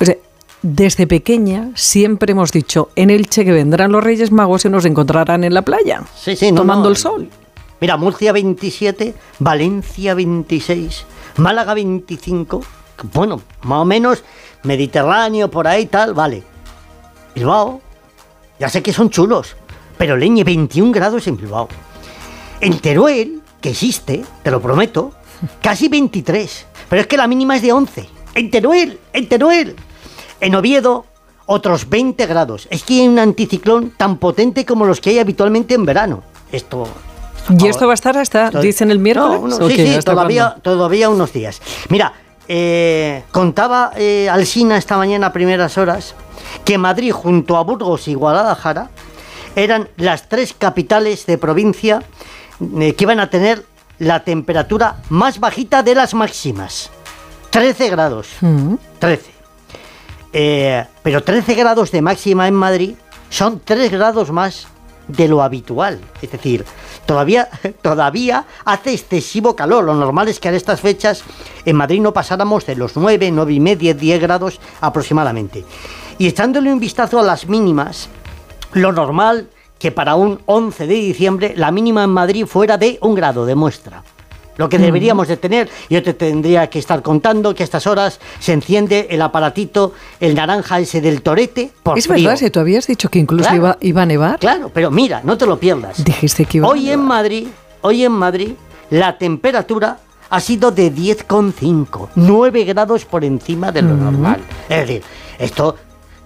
S1: O sea, desde pequeña siempre hemos dicho en Elche que vendrán los Reyes Magos y nos encontrarán en la playa,
S35: Sí, sí, no,
S1: tomando
S35: no.
S1: el sol.
S35: Mira, Murcia 27, Valencia 26, Málaga 25. Bueno, más o menos Mediterráneo, por ahí tal, vale. Bilbao, ya sé que son chulos, pero leñe 21 grados en Bilbao. En Teruel, que existe, te lo prometo, casi 23. Pero es que la mínima es de 11. En Teruel, en Teruel. En Oviedo, otros 20 grados. Es que hay un anticiclón tan potente como los que hay habitualmente en verano. Esto...
S1: ¿Y esto va a estar hasta,
S35: Esto-
S1: dicen el miércoles?
S35: No, no,
S1: ¿O
S35: sí,
S1: qué?
S35: sí,
S1: ¿Hasta
S35: todavía, todavía unos días. Mira, eh, contaba eh, Alsina esta mañana a primeras horas que Madrid junto a Burgos y Guadalajara eran las tres capitales de provincia eh, que iban a tener la temperatura más bajita de las máximas. 13 grados.
S1: Mm.
S35: 13. Eh, pero 13 grados de máxima en Madrid son 3 grados más de lo habitual. Es decir, todavía, todavía hace excesivo calor. Lo normal es que a estas fechas en Madrid no pasáramos de los 9, 9 y media, 10 grados aproximadamente. Y echándole un vistazo a las mínimas, lo normal que para un 11 de diciembre la mínima en Madrid fuera de un grado de muestra. Lo que deberíamos de tener, yo te tendría que estar contando que a estas horas se enciende el aparatito, el naranja ese del torete, por
S1: Es
S35: frío.
S1: verdad, si tú habías dicho que incluso
S35: Claro.
S1: iba, iba a nevar.
S35: Claro, pero mira, no te lo pierdas.
S1: Dijiste que iba
S35: Hoy en Madrid, hoy en Madrid, la temperatura ha sido de 10,5, 9 grados por encima de lo
S1: Mm.
S35: normal. Es decir, esto,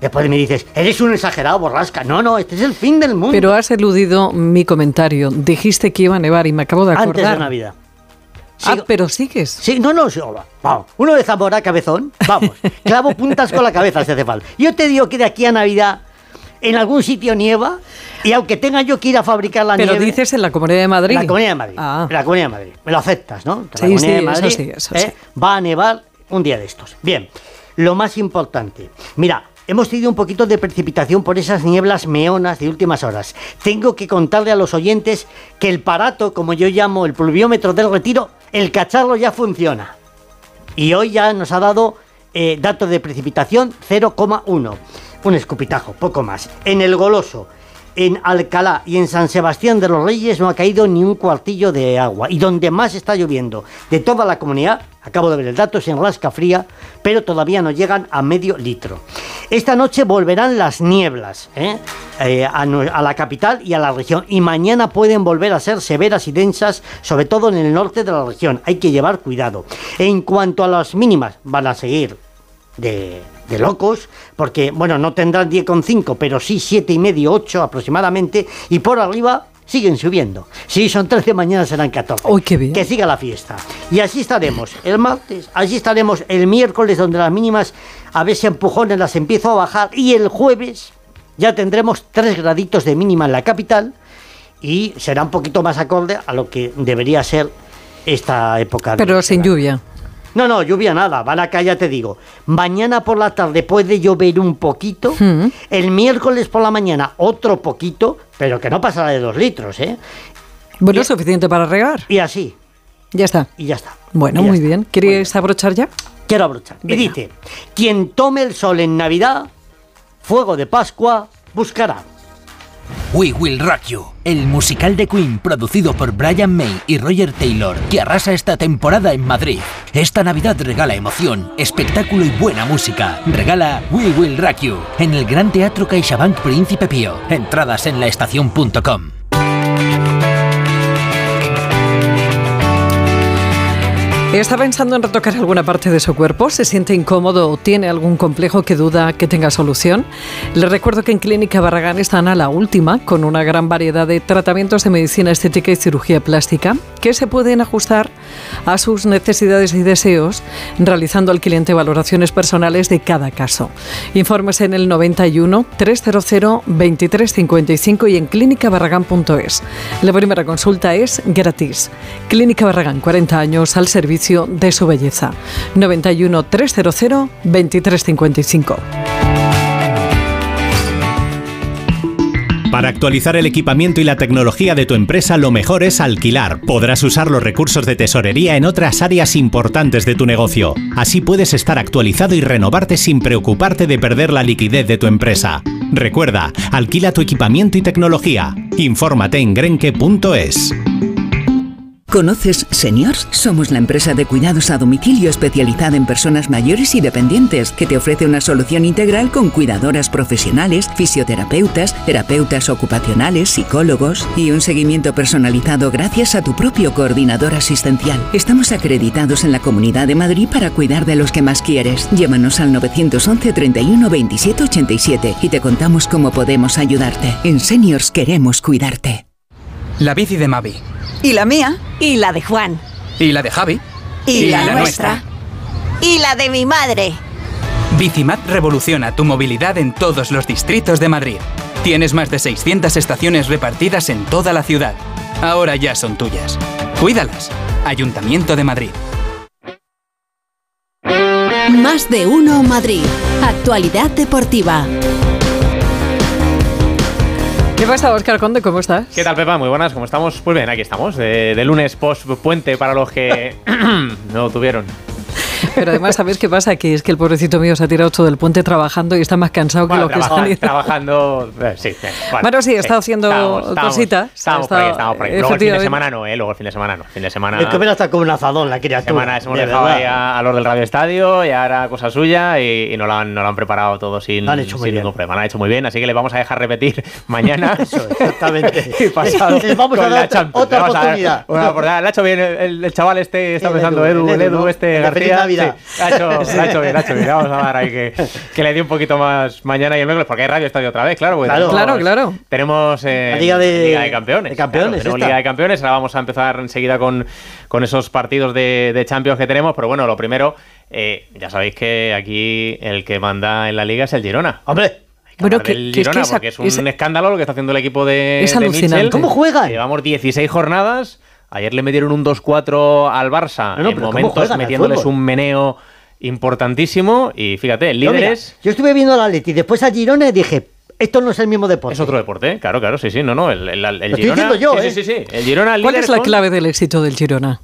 S35: después me dices, eres un exagerado, borrasca. No, no, este es el fin del mundo.
S1: Pero has eludido mi comentario. Dijiste que iba a nevar y me acabo de acordar.
S35: Antes de Navidad.
S1: Ah, pero sigues.
S35: Sí, no, no, sí, vamos. Uno de Zamora, cabezón, vamos. Clavo puntas con la cabeza si hace falta. Yo te digo que de aquí a Navidad en algún sitio nieva Y aunque tenga yo que ir a fabricar la
S1: Pero
S35: nieve...
S1: dices en la Comunidad de Madrid.
S35: La Comunidad de Madrid.
S1: Ah.
S35: La Comunidad de Madrid. Me lo aceptas, ¿no? La
S1: Sí,
S35: Comunidad
S1: sí,
S35: de
S1: eso
S35: Madrid,
S1: sí, eso
S35: ¿eh?
S1: sí.
S35: Va a nevar un día de estos. Bien, lo más importante. Mira, hemos tenido un poquito de precipitación por esas nieblas meonas de últimas horas. Tengo que contarle a los oyentes que el parato, como yo llamo el pluviómetro del retiro, el cacharro ya funciona. Y hoy ya nos ha dado eh, dato de precipitación 0,1. Un escupitajo, poco más. En el Goloso, en Alcalá y en San Sebastián de los Reyes no ha caído ni un cuartillo de agua. Y donde más está lloviendo de toda la comunidad, acabo de ver el dato, es en Rasca Fría, pero todavía no llegan a medio litro. Esta noche volverán las nieblas ¿eh? Eh, a, a la capital y a la región. Y mañana pueden volver a ser severas y densas, sobre todo en el norte de la región. Hay que llevar cuidado. En cuanto a las mínimas, van a seguir de, de locos, porque, bueno, no tendrán 10,5, pero sí 7 y medio, 8 aproximadamente, y por arriba siguen subiendo. Si son 13, mañana serán 14.
S1: Uy, qué bien.
S35: Que siga la fiesta. Y así estaremos el martes, así estaremos el miércoles, donde las mínimas a veces empujones las empiezo a bajar, y el jueves ya tendremos 3 graditos de mínima en la capital, y será un poquito más acorde a lo que debería ser esta época.
S1: Pero sin lluvia.
S35: No, no, lluvia nada, van acá, ya te digo. Mañana por la tarde puede llover un poquito.
S1: Hmm.
S35: El miércoles por la mañana otro poquito, pero que no pasará de dos litros, ¿eh?
S1: Bueno, suficiente para regar.
S35: Y así.
S1: Ya está.
S35: Y ya está.
S1: Bueno,
S35: ya
S1: muy
S35: está.
S1: bien. ¿Quieres abrochar ya?
S35: Quiero abrochar. Y dice, quien tome el sol en Navidad, fuego de Pascua, buscará.
S28: We Will Rock You, el musical de Queen producido por Brian May y Roger Taylor, que arrasa esta temporada en Madrid. Esta Navidad regala emoción, espectáculo y buena música. Regala We Will Rock You en el Gran Teatro CaixaBank Príncipe Pío. Entradas en laestacion.com.
S1: ¿Está pensando en retocar alguna parte de su cuerpo? ¿Se siente incómodo o tiene algún complejo que duda que tenga solución? Les recuerdo que en Clínica Barragán están a la última con una gran variedad de tratamientos de medicina estética y cirugía plástica que se pueden ajustar a sus necesidades y deseos realizando al cliente valoraciones personales de cada caso. Informes en el 91 300 2355 y en clínicabarragán.es. La primera consulta es gratis. Clínica Barragán, 40 años al servicio de su belleza. 91 300 2355.
S33: Para actualizar el equipamiento y la tecnología de tu empresa, lo mejor es alquilar. Podrás usar los recursos de tesorería en otras áreas importantes de tu negocio. Así puedes estar actualizado y renovarte sin preocuparte de perder la liquidez de tu empresa. Recuerda, alquila tu equipamiento y tecnología. Infórmate en grenke.es.
S36: ¿Conoces Seniors? Somos la empresa de cuidados a domicilio especializada en personas mayores y dependientes que te ofrece una solución integral con cuidadoras profesionales, fisioterapeutas, terapeutas ocupacionales, psicólogos y un seguimiento personalizado gracias a tu propio coordinador asistencial. Estamos acreditados en la Comunidad de Madrid para cuidar de los que más quieres. Llámanos al 911 31 27 87 y te contamos cómo podemos ayudarte. En Seniors queremos cuidarte.
S37: La bici de Mavi.
S38: Y la mía. Y la de Juan.
S37: Y la de Javi.
S38: Y, la, nuestra. Y la de mi madre.
S37: Bicimat revoluciona tu movilidad en todos los distritos de Madrid. Tienes más de 600 estaciones repartidas en toda la ciudad. Ahora ya son tuyas. Cuídalas. Ayuntamiento de Madrid.
S19: Más de uno Madrid. Actualidad deportiva.
S1: ¿Qué pasa, Oscar Conde? ¿Cómo estás?
S39: ¿Qué tal, Pepa? Muy buenas, ¿cómo estamos? Pues bien, aquí estamos, de, de lunes post-puente para los que no tuvieron.
S1: Pero además, ¿sabes qué pasa? Que es que el pobrecito mío se ha tirado todo el puente trabajando y está más cansado
S39: Bueno,
S1: que lo que ido.
S39: trabajando, eh, sí. eh,
S1: Bueno, sí, está haciendo cositas.
S39: Estamos
S1: Está-
S39: por ahí, estamos por ahí. Luego el fin de semana no, ¿eh? Luego el fin de semana no. Fin de semana...
S35: El que ven hasta como un azadón la criatura.
S39: semana hemos
S35: de
S39: dejado
S35: verdad.
S39: ahí a, a los del Radio Estadio y ahora cosa suya y, y nos, lo han, lo han preparado todo sin,
S35: han hecho muy
S39: sin
S35: bien.
S39: ningún problema. Lo han hecho muy bien, así que le vamos a dejar repetir mañana.
S35: Exactamente.
S39: y pasado
S35: Les vamos a dar
S39: la
S35: otra oportunidad.
S39: Una oportunidad. Le ha hecho bien el, el- el chaval este, está
S35: El
S39: pensando
S35: Edu,
S39: Edu,
S35: el
S39: el
S35: Edu, ¿no?
S39: este
S35: El
S39: García.
S35: Navidad.
S39: sí, ha hecho, ha hecho bien, ha hecho bien. Vamos a dar ahí que, que le dé un poquito más mañana y el miércoles, porque hay Radio Estadio otra vez, claro.
S35: Claro.
S39: tenemos-
S1: Claro, claro.
S39: Tenemos eh,
S35: La Liga de-
S39: Campeones.
S35: de Campeones,
S39: claro, tenemos
S35: esta.
S39: Liga de Campeones. Ahora vamos a empezar enseguida con, con esos partidos de, de Champions que tenemos. Pero bueno, lo primero, eh, ya sabéis que aquí el que manda en la liga es el Girona.
S35: Hombre,
S1: Bueno, que-
S39: del
S1: que es que
S39: Girona,
S1: esa-
S39: porque es un
S1: esa-
S39: escándalo lo que está haciendo el equipo de,
S1: Es
S39: de
S1: alucinante.
S39: Mitchell.
S1: ¿Cómo
S35: juegan?
S39: Llevamos 16 jornadas. Ayer le metieron un 2-4 al Barça.
S35: No, no,
S39: en
S35: pero ¿cómo
S39: momentos
S35: al
S39: metiéndoles un meneo importantísimo. Y fíjate, el
S35: Yo,
S39: líder
S35: mira,
S39: es,
S35: yo estuve viendo la Leti, después a Girona y dije, esto no es el mismo deporte.
S39: es otro deporte. ¿eh? Claro, claro, sí, sí. No, no. El, el, el
S35: Lo estoy
S39: Girona.
S35: diciendo yo,
S39: sí,
S35: ¿eh?
S39: sí, sí, sí. El Girona
S1: ¿Cuál
S39: líder
S1: es la
S39: con-
S1: clave del éxito del Girona?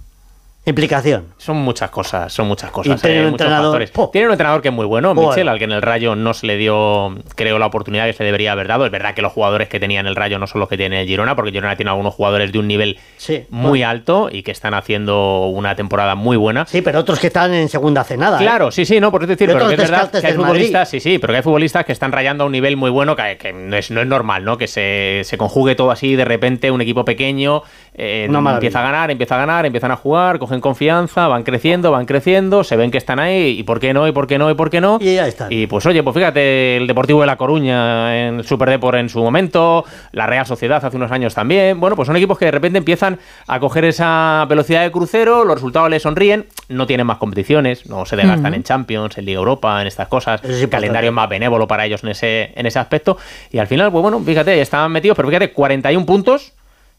S35: Implicación.
S39: Son muchas cosas, son muchas cosas.
S35: Y tiene
S39: eh,
S35: un
S39: muchos
S35: entrenador.
S39: Tiene un entrenador que es muy bueno. Michel, al que en el Rayo no se le dio, creo, la oportunidad que se debería haber dado. Es verdad que los jugadores que tenía en el Rayo no son los que tiene el Girona, porque Girona tiene algunos jugadores de un nivel
S35: Sí,
S39: muy
S35: bueno.
S39: alto y que están haciendo una temporada muy buena.
S35: Sí, pero otros que están en segunda hace nada. ¿eh?
S39: Claro, sí, sí, no, por decir, pero que es verdad que hay futbolistas, sí, sí, pero que hay futbolistas que están rayando a un nivel muy bueno, que, que no, es, no es normal, ¿no? Que se, se conjugue todo así de repente, un equipo pequeño eh, empieza a ganar, empieza a ganar, empiezan a jugar, cogen confianza, van creciendo, van creciendo, se ven que están ahí, y por qué no, y por qué no, y por qué no.
S35: Y ya están.
S39: Y pues oye, pues fíjate, el Deportivo de La Coruña en el Super Depor en su momento, la Real Sociedad hace unos años también. Bueno, pues son equipos que de repente empiezan a coger esa velocidad de crucero, los resultados les sonríen, no tienen más competiciones, no se desgastan en Champions, en Liga Europa, en estas cosas.
S35: Es
S39: el calendario es más benévolo para ellos en ese, en ese aspecto. Y al final, pues bueno, fíjate, están metidos, pero fíjate, 41 puntos,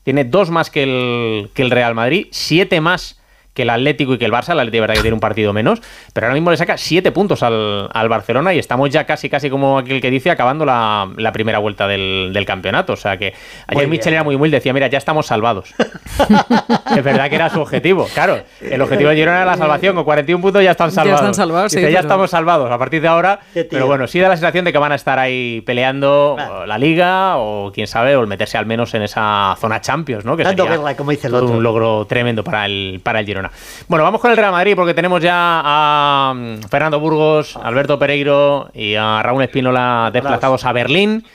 S39: tiene dos más que el, que el Real Madrid, siete más que el Atlético y que el Barça. El Atlético, es verdad que tiene un partido menos, pero ahora mismo le saca siete puntos al, al Barcelona y estamos ya casi, casi como aquel que dice, acabando la, la primera vuelta del, del campeonato. O sea que ayer Michel era muy humilde, decía, mira, ya estamos salvados. es verdad que era su objetivo. Claro, el objetivo de Girona era la salvación. Con 41 puntos ya están
S1: Ya
S39: salvados.
S1: están salvados, sí,
S39: Dice, ya
S1: pero-
S39: estamos salvados a partir de ahora. Pero bueno, sí da la sensación de que van a estar ahí peleando la Liga o quién sabe, o el meterse al menos en esa zona Champions, ¿no? Que sería
S35: como dice el otro.
S39: un logro tremendo para el, para el Girona. Bueno, vamos con el Real Madrid porque tenemos ya a mm, Fernando Burgos, Alberto Pereiro y a Raúl Espínola desplazados a Berlín.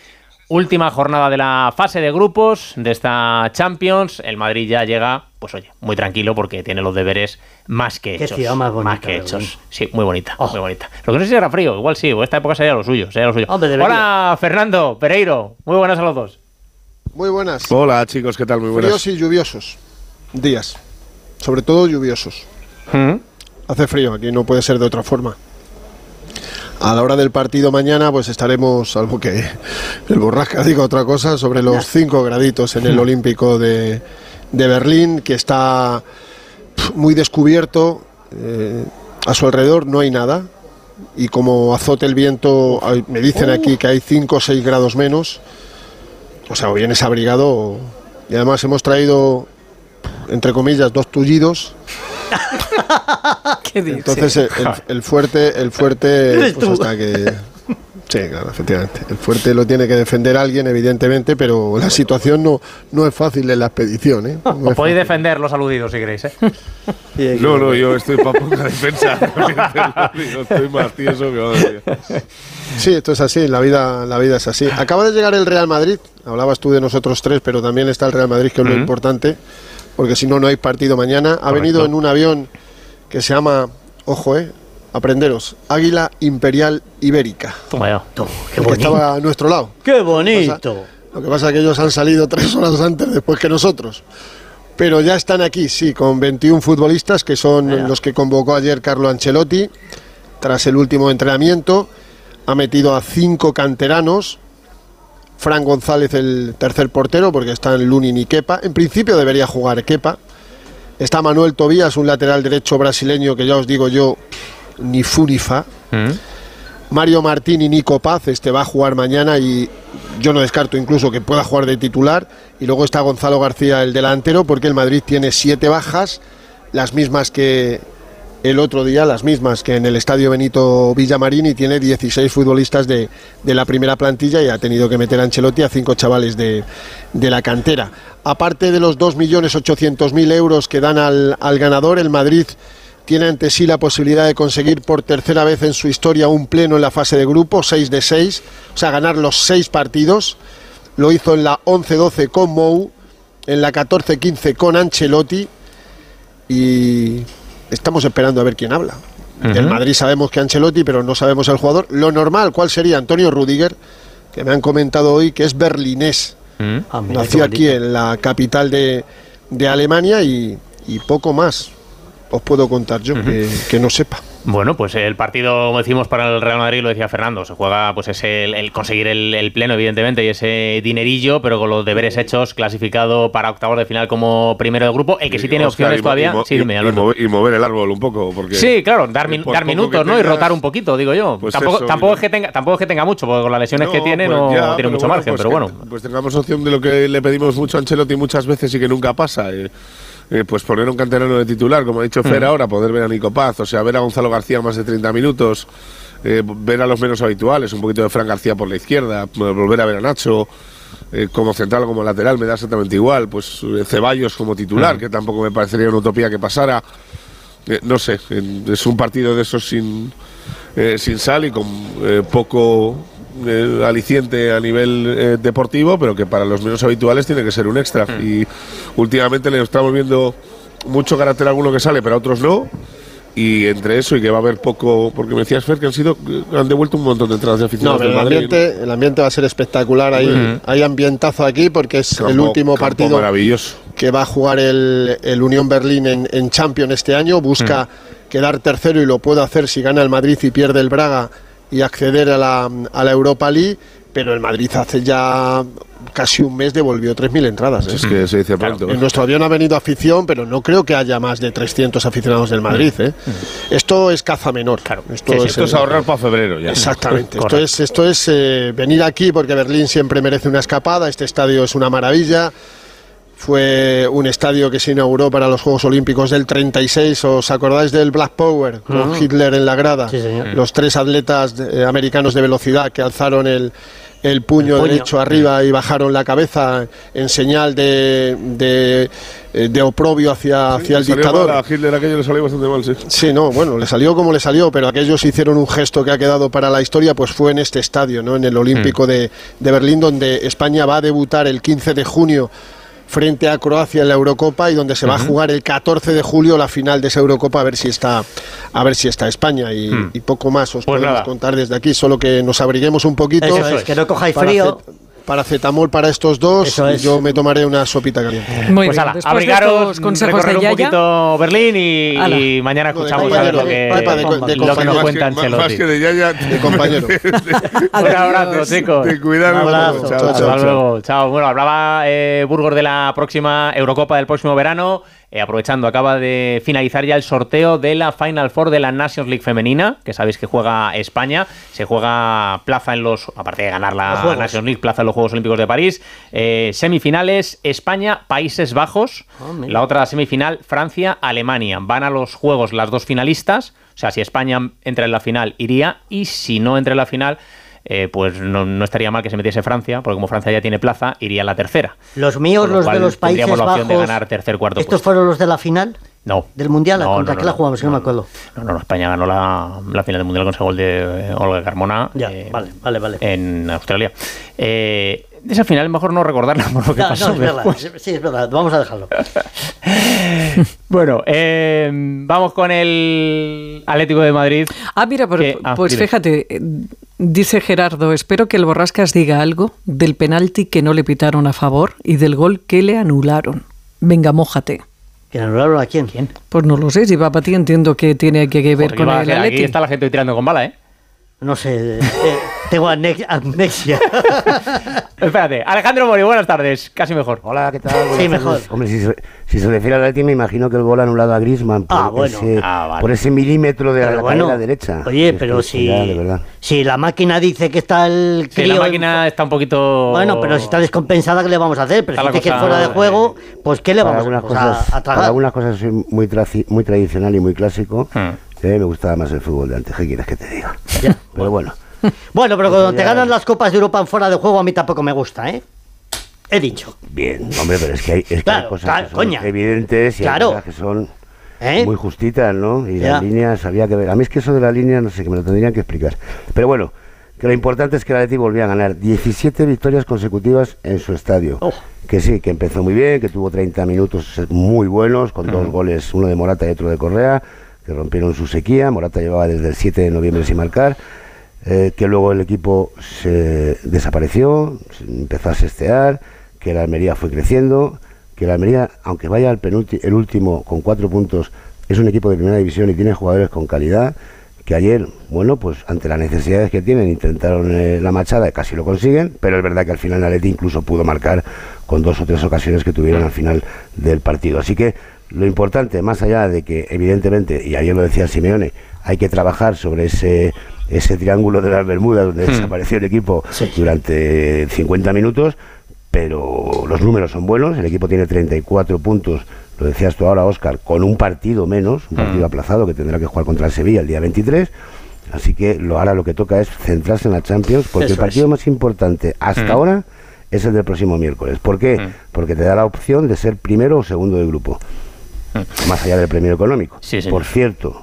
S39: Última jornada de la fase de grupos de esta Champions. El Madrid ya llega, pues oye, muy tranquilo porque tiene los deberes más que
S35: Qué
S39: hechos.
S35: ciudad más bonita,
S39: que hechos. Sí, muy bonita, muy bonita. Lo que no sé si era frío, igual sí, o esta época sería lo suyo, sería lo suyo.
S35: Hombre.
S39: Hola, Fernando, Pereiro, muy buenas a los dos.
S40: Muy buenas.
S34: Hola chicos, ¿qué tal? Muy buenas.
S40: Fríos y lluviosos. Días. Sobre todo lluviosos. Hace frío, aquí no puede ser de otra forma. A la hora del partido mañana, pues estaremos, salvo que el borrasca diga otra cosa, sobre los 5 graditos en el Olímpico de, de Berlín, que está muy descubierto. eh, a su alrededor no hay nada. Y como azote el viento, me dicen aquí que hay 5 o 6 grados menos. O sea, o vienes abrigado. o- Y además hemos traído, entre comillas, dos tullidos.
S1: ¿Qué dices?
S40: Entonces el, el- fuerte, el fuerte, pues hasta que... Sí, claro, efectivamente. El fuerte lo tiene que defender alguien, evidentemente, pero la situación no, no es fácil en la expedición. ¿eh? No
S39: podéis defender los aludidos si queréis, ¿eh?
S34: No, no, yo estoy para poca defensa. Digo, estoy más tieso que madre.
S40: Sí, esto es así, la vida, la vida es así. Acaba de llegar el Real Madrid, hablabas tú de nosotros tres, pero también está el Real Madrid, que es lo importante, porque si no, no hay partido mañana. Ha
S34: Correcto.
S40: venido en un avión que se llama, ojo, eh, aprenderos, Águila Imperial Ibérica.
S39: Toma ya.
S40: el que estaba a nuestro lado.
S35: ¡Qué bonito!
S40: Lo que pasa es que ellos han salido tres horas antes después que nosotros. Pero ya están aquí, sí, con 21 futbolistas, que son los que convocó ayer Carlo Ancelotti, tras el último entrenamiento. Ha metido a cinco canteranos. Fran González, el tercer portero, porque están Lunin y Kepa. En principio debería jugar Kepa. Está Manuel Tobías, un lateral derecho brasileño que ya os digo yo, ni fu ni fa. Mario Martín y Nico Paz, este va a jugar mañana y yo no descarto incluso que pueda jugar de titular. Y luego está Gonzalo García, el delantero, porque el Madrid tiene siete bajas, las mismas que el otro día, las mismas que en el Estadio Benito Villamarín y tiene 16 futbolistas de, de la primera plantilla y ha tenido que meter a Ancelotti a cinco chavales de, de la cantera. Aparte de los 2.800.000 euros que dan al, al ganador, el Madrid tiene ante sí la posibilidad de conseguir por tercera vez en su historia un pleno en la fase de grupo, 6 de 6, o sea, ganar los seis partidos. Lo hizo en la 11-12 con Mou, en la 14-15 con Ancelotti y estamos esperando a ver quién habla. Del
S34: Ujú.
S40: Madrid sabemos que Ancelotti, pero no sabemos el jugador. Lo normal, ¿cuál sería? Antonio Rudiger, que me han comentado hoy que es berlinés.
S35: Ah, mira,
S40: Nació aquí en la capital de, de Alemania y, y poco más os puedo contar yo que, que no sepa.
S39: Bueno, pues el partido, como decimos, para el Real Madrid, lo decía Fernando, se juega pues es el, el conseguir el, el pleno, evidentemente, y ese dinerillo, pero con los deberes hechos, clasificado para octavos de final como primero del grupo. El que sí tiene
S34: Oscar,
S39: opciones
S34: y
S39: todavía.
S34: y
S39: sí, dime,
S34: mover, y mover el árbol un poco. Porque
S39: Sí, claro, dar, min-
S34: por
S39: dar minutos, ¿no? Y rotar un poquito, digo yo.
S34: Pues
S39: tampoco,
S34: eso,
S39: tampoco, es que tenga, tampoco es que tenga mucho, porque con las lesiones que tiene
S34: pues
S39: no
S34: ya,
S39: tiene mucho
S34: bueno,
S39: margen,
S34: pues
S39: pero
S34: que-
S39: bueno.
S34: Pues tengamos opción de lo que le pedimos mucho a Ancelotti muchas veces y que nunca pasa. eh, eh, pues poner un canterano de titular, como ha dicho Fer
S39: Mm.
S34: ahora, poder ver a Nico Paz, o sea, ver a Gonzalo García más de 30 minutos, eh, ver a los menos habituales, un poquito de Fran García por la izquierda, eh, volver a ver a Nacho. eh, como central o como lateral me da exactamente igual pues eh, Ceballos como titular
S39: Mm.
S34: que tampoco me parecería una utopía que pasara Eh, no sé, en- es un partido de esos sin, sin sal y con poco eh, aliciente a nivel eh, deportivo, pero que para los menos habituales tiene que ser un extra. Y últimamente le estamos viendo mucho carácter a alguno que sale, pero a otros no. Y entre eso y que va a haber poco, porque me decías Fer que han sido, han devuelto un montón de entradas de
S40: No,
S34: aficionados
S40: pero el
S34: Madrid.
S40: ambiente, el ambiente va a ser espectacular. Hay,
S34: Ujú.
S40: hay ambientazo aquí porque es
S34: Campo-
S40: el último
S34: campo
S40: partido
S34: maravilloso.
S40: que va a jugar el, el Unión Berlín en, en Champions este año. Busca quedar tercero y lo puede hacer si gana el Madrid y pierde el Braga y acceder a la, a la Europa League. Pero el Madrid hace ya casi un mes devolvió 3.000 entradas. ¿eh?
S34: Es que se dice pronto. ¿eh?
S40: En nuestro avión ha venido afición, pero no creo que haya más de 300 aficionados del Madrid. ¿eh? Esto es caza menor. Esto,
S34: Sí, sí,
S40: es,
S34: esto es
S40: eh,
S34: ahorrar para febrero ya.
S40: Exactamente. Esto es, esto es eh, venir aquí porque Berlín siempre merece una escapada. Este estadio es una maravilla. Fue un estadio que se inauguró para los Juegos Olímpicos del 36. ¿Os acordáis del Black Power con
S35: Mm.
S40: Hitler en la grada?
S35: Sí, señor.
S40: Los tres atletas eh, americanos de velocidad que alzaron el, el puño,
S35: El puño.
S40: derecho arriba y bajaron la cabeza en señal de, de, eh, de oprobio hacia, hacia el dictador.
S34: mal, A Hitler aquello le salió bastante mal, sí.
S40: Sí, no, bueno, le salió como le salió, pero aquellos hicieron un gesto que ha quedado para la historia, pues fue en este estadio, ¿no? En el Olímpico de, de Berlín, donde España va a debutar el 15 de junio frente a Croacia en la Eurocopa y donde se va a jugar el 14 de julio la final de esa Eurocopa a ver si está a ver si está España y,
S39: Mm.
S40: y poco más os
S39: Pues
S40: podemos
S39: nada.
S40: contar desde aquí, solo que nos abriguemos un poquito.
S35: Eso es, que no cojáis frío.
S40: Paracetamol para estos dos,
S35: Eso es.
S40: yo me tomaré una sopita caliente.
S1: Muy
S39: pues
S1: bien,
S39: ala, abrigaros,
S1: estos consejos de
S39: un
S1: Yaya,
S39: poquito Berlín y, mañana escuchamos a ver lo
S40: compañero,
S39: que,
S40: Pepa, de co- de
S39: lo que nos
S40: compañero.
S39: cuenta
S34: Más que-
S39: Ancelotti.
S34: Más que de Yaya,
S40: De compañero.
S39: Un abrazo, chicos.
S34: Cuidar
S35: Un abrazo.
S34: Chao,
S40: Chao,
S39: Hasta luego. Chao. Bueno, hablaba eh, Burgos de la próxima Eurocopa del próximo verano. Eh, aprovechando, acaba de finalizar ya el sorteo de la Final Four de la Nations League femenina, que sabéis que juega España. Se juega plaza en los, aparte de ganar la. Nations League, plaza en los Juegos Olímpicos de París. Eh, semifinales, España, Países Bajos.
S35: Ah,
S39: la otra semifinal, Francia, Alemania. Van a los Juegos las dos finalistas. O sea, si España entra en la final, iría. Y si no entra en la final, eh, pues no, no estaría mal que se metiese Francia, porque como Francia ya tiene plaza, iría a la tercera.
S35: Los míos,
S39: lo
S35: los de los Países
S39: tendríamos la opción
S35: Bajos.
S39: de ganar tercer, cuarto
S35: ¿Estos
S39: puesto.
S35: fueron los de la final
S39: No.
S35: del Mundial?
S39: No,
S35: ¿Contra
S39: no,
S35: qué
S39: no,
S35: la jugamos? Que no, me acuerdo.
S39: No, no, no, España ganó la, la final del Mundial con ese gol de eh, Olga Carmona
S35: Ya,
S39: eh,
S35: vale, vale, vale.
S39: en Australia. Eh, de esa final mejor no recordarla por lo que
S35: No,
S39: pasó
S35: no, es verdad. Sí, es verdad. Vamos a dejarlo.
S39: Bueno, eh, vamos con el Atlético de Madrid.
S1: Ah, mira, pero-
S39: Que- ah,
S1: pues fíjate, eh, dice Gerardo, espero que el Borrascas diga algo del penalti que no le pitaron a favor y del gol que le anularon. Venga, mójate.
S35: ¿Que anularon a quién?
S39: ¿Quién?
S1: Pues no lo sé, si va para ti entiendo que tiene que ver
S39: Joder,
S1: con el
S39: ser- aquí está la gente tirando con bala, ¿eh?
S35: No sé. eh, tengo amnesia.
S39: Espérate, Alejandro Mori, buenas tardes, casi mejor.
S41: Hola, ¿qué tal? Buenas
S35: Sí,
S41: tardes.
S35: mejor.
S41: Hombre, si se, si se refiere al Atleti, me imagino que el gol anulado a Griezmann por,
S35: Ah, bueno.
S41: ese,
S39: Ah, vale.
S41: por ese milímetro de la,
S35: Pero
S41: la
S35: bueno,
S41: derecha.
S35: Oye,
S41: Es
S35: pero si,
S41: ya, de verdad.
S35: si la máquina dice que está el
S39: Sí, la
S35: crío-
S39: máquina está un poquito...
S35: Bueno, pero si está descompensada, ¿qué le vamos a hacer? Pero
S39: Está
S35: si que fuera de juego, pues ¿qué le
S41: Para
S35: vamos
S41: algunas,
S35: pues, a,
S41: cosas,
S35: a
S41: para
S35: tragar?
S41: algunas cosas soy muy, muy tradicional y muy clásico.
S39: Hmm.
S41: Me gustaba más el fútbol de antes. ¿Qué quieres que te diga?
S35: Ya.
S41: Pero bueno.
S35: Bueno, pero cuando te ganan las Copas de Europa en fuera de juego, a mí tampoco me gusta, ¿eh? He dicho.
S41: Bien, hombre, pero es que hay, es que hay
S35: Claro,
S41: cosas
S35: claro,
S41: que son
S35: coña.
S41: evidentes y
S35: Claro.
S41: hay cosas que son
S35: ¿Eh?
S41: muy justitas, ¿no? Y
S35: Ya.
S41: las líneas había que ver. A mí es que eso de la línea, no sé, que me lo tendrían que explicar. Pero bueno, que lo importante es que el Atleti volvía a ganar 17 victorias consecutivas en su estadio.
S35: Oh.
S41: Que sí, que empezó muy bien, que tuvo 30 minutos muy buenos, con dos goles, uno de Morata y otro de Correa, que rompieron su sequía. Morata llevaba desde el 7 de noviembre sin marcar. eh, que luego el equipo se desapareció, se empezó a sestear, que la Almería fue creciendo, que la Almería, aunque vaya al el último con cuatro puntos, es un equipo de primera división y tiene jugadores con calidad, que ayer, bueno, pues ante las necesidades que tienen, intentaron eh, la machada y casi lo consiguen, pero es verdad que al final Atleti incluso pudo marcar con dos o tres ocasiones que tuvieron al final del partido. Así que lo importante, más allá de que evidentemente, y ayer lo decía Simeone, hay que trabajar sobre ese ese triángulo de las Bermudas donde
S39: Hmm.
S41: desapareció el equipo durante 50 minutos, pero los números son buenos, el equipo tiene 34 puntos, lo decías tú ahora, Oscar, con un partido menos, un partido
S39: Hmm.
S41: aplazado que tendrá que jugar contra el Sevilla el día 23, así que lo, ahora lo que toca es centrarse en la Champions, porque
S39: Eso
S41: el partido
S39: es.
S41: más importante hasta
S39: Hmm.
S41: ahora es el del próximo miércoles. ¿Por qué? Porque te da la opción de ser primero o segundo de grupo, más allá del premio económico.
S39: Sí.
S41: Por cierto,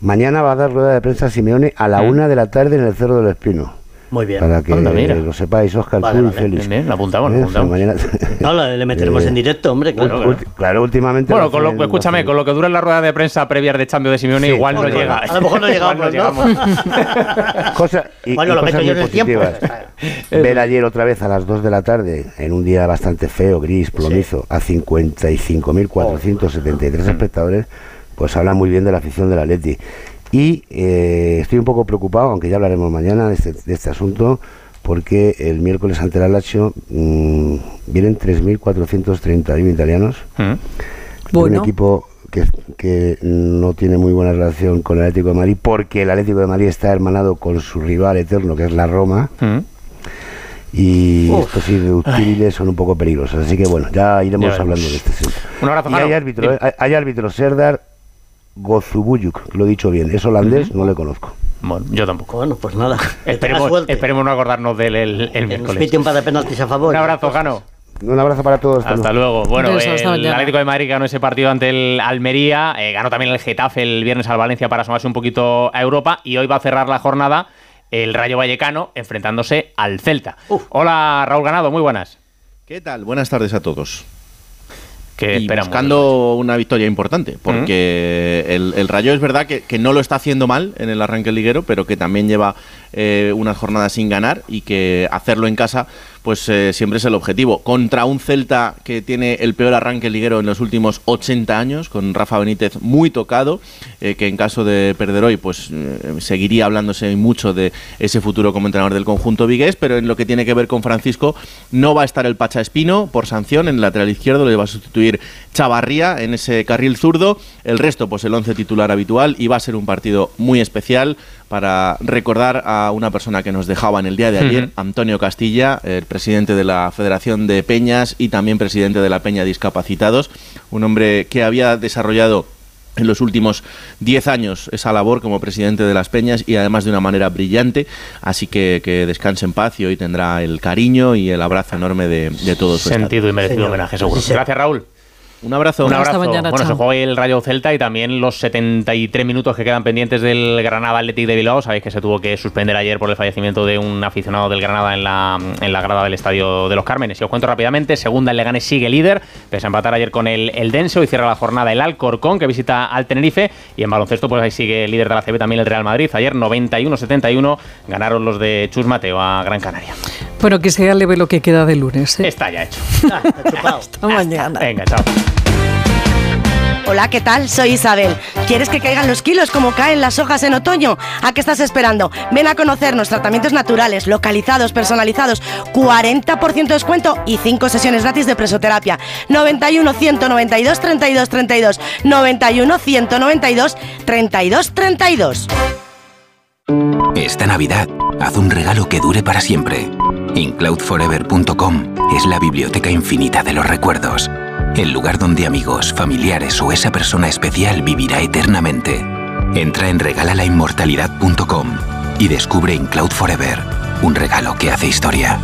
S41: mañana va a dar rueda de prensa Simeone a la
S39: Mm.
S41: una de la tarde en el Cerro del Espino.
S35: Muy bien.
S41: Para que
S35: Anda, mira.
S41: lo sepáis, Oscar,
S35: Vale,
S41: tú y
S35: vale.
S41: Félix.
S39: Bien, bien, lo apuntamos, lo
S41: Eso,
S39: apuntamos.
S41: mañana-
S35: No, le, meteremos
S41: Eh,
S35: en directo, hombre, claro.
S41: Ulti- ulti- claro, últimamente.
S39: Bueno, con lo,
S41: hacen- lo
S39: escúchame,
S41: hacen.
S39: con lo que dura la rueda de prensa previa de Champions de Simeone,
S41: Sí,
S39: igual no
S41: bueno,
S39: llega.
S35: A lo mejor no llegamos, ¿no?
S41: Cosa- y-
S35: Bueno,
S41: y
S35: lo meto yo en el tiempo.
S41: positivas. Ver ayer otra vez a las 2 de la tarde, en un día bastante feo, gris, plomizo, a 55.473
S39: Oh.
S41: espectadores, pues habla muy bien de la afición del Atleti. Y eh, estoy un poco preocupado, aunque ya hablaremos mañana de este, de este asunto, porque el miércoles ante el Lazio mm, vienen 3.431 italianos. Un
S1: Bueno.
S41: equipo que, que no tiene muy buena relación con el Atlético de Madrid, porque el Atlético de Madrid está hermanado con su rival eterno, que es la Roma. Y
S39: Uf.
S41: estos irreductibles son un poco peligrosos. Así que bueno, ya iremos
S39: Ya
S41: hablando de este asunto.
S39: Un abrazo,
S41: Y hay árbitro. ¿eh? hay, hay árbitro, Serdar Gozubuyuk, lo he dicho bien. Es holandés, no le conozco.
S39: Bueno, yo tampoco.
S35: Bueno, pues nada.
S39: Esperemos, no acordarnos del el, el
S35: nos
S39: miércoles.
S35: pite un par de penaltis a favor.
S39: Un abrazo, Jano.
S41: Un abrazo para todos.
S39: Hasta luego. Bueno,
S1: hasta
S39: el
S1: mañana.
S39: Atlético de Madrid ganó ese partido ante el Almería, eh, ganó también el Getafe el viernes al Valencia para asomarse un poquito a Europa y hoy va a cerrar la jornada el Rayo Vallecano enfrentándose al Celta. Hola Raúl Ganado, muy buenas.
S42: ¿Qué tal? Buenas tardes a todos.
S39: Que
S42: y buscando una victoria importante, porque el, el Rayo es verdad que, que no lo está haciendo mal en el arranque liguero, pero que también lleva eh, unas jornadas sin ganar y que hacerlo en casa pues eh, siempre es el objetivo. Contra un Celta que tiene el peor arranque liguero en los últimos 80 años, con Rafa Benítez muy tocado, eh, que en caso de perder hoy pues eh, seguiría hablándose mucho de ese futuro como entrenador del conjunto vigués, pero en lo que tiene que ver con Francisco no va a estar el Pacha Espino por sanción en el lateral izquierdo, le va a sustituir Chavarría en ese carril zurdo, el resto pues el 11 titular habitual y va a ser un partido muy especial para recordar a una persona que nos dejaba en el día de ayer. Antonio Castilla, el presidente de la Federación de Peñas y también presidente de la Peña Discapacitados, un hombre que había desarrollado en los últimos 10 años esa labor como presidente de las Peñas y además de una manera brillante, así que que descanse en paz y hoy tendrá el cariño y el abrazo enorme de, de todos.
S39: Sentido y merecido homenaje, seguro. Gracias, Raúl.
S42: Un abrazo.
S39: Un
S1: Hasta
S39: abrazo.
S1: mañana,
S39: bueno,
S1: chao.
S39: se juega hoy el Rayo Celta y también los 73 minutos que quedan pendientes del Granada Athletic de Bilbao. Sabéis que se tuvo que suspender ayer por el fallecimiento de un aficionado del Granada en la, en la grada del Estadio de los Cármenes. Y os cuento rápidamente, segunda el Leganés sigue líder, pese a empatar ayer con el, el Denso y cierra la jornada el Alcorcón que visita al Tenerife. Y en baloncesto, pues ahí sigue líder de la CB también el Real Madrid. Ayer 91-71 ganaron los de Chus Mateo a Gran Canaria.
S1: Bueno, que sea leve lo que queda de lunes. ¿eh?
S39: Está ya hecho.
S1: Hasta mañana.
S39: Venga, chao.
S43: Hola, ¿qué tal? Soy Isabel. ¿Quieres que caigan los kilos como caen las hojas en otoño? ¿A qué estás esperando? Ven a conocernos tratamientos naturales, localizados, personalizados, 40% de descuento y 5 sesiones gratis de presoterapia. 91 192 32 32 91 192 32 32.
S44: Esta Navidad, haz un regalo que dure para siempre. InCloudForever.com es la biblioteca infinita de los recuerdos. El lugar donde amigos, familiares o esa persona especial vivirá eternamente. Entra en regalalainmortalidad.com y descubre InCloud Forever, un regalo que hace historia.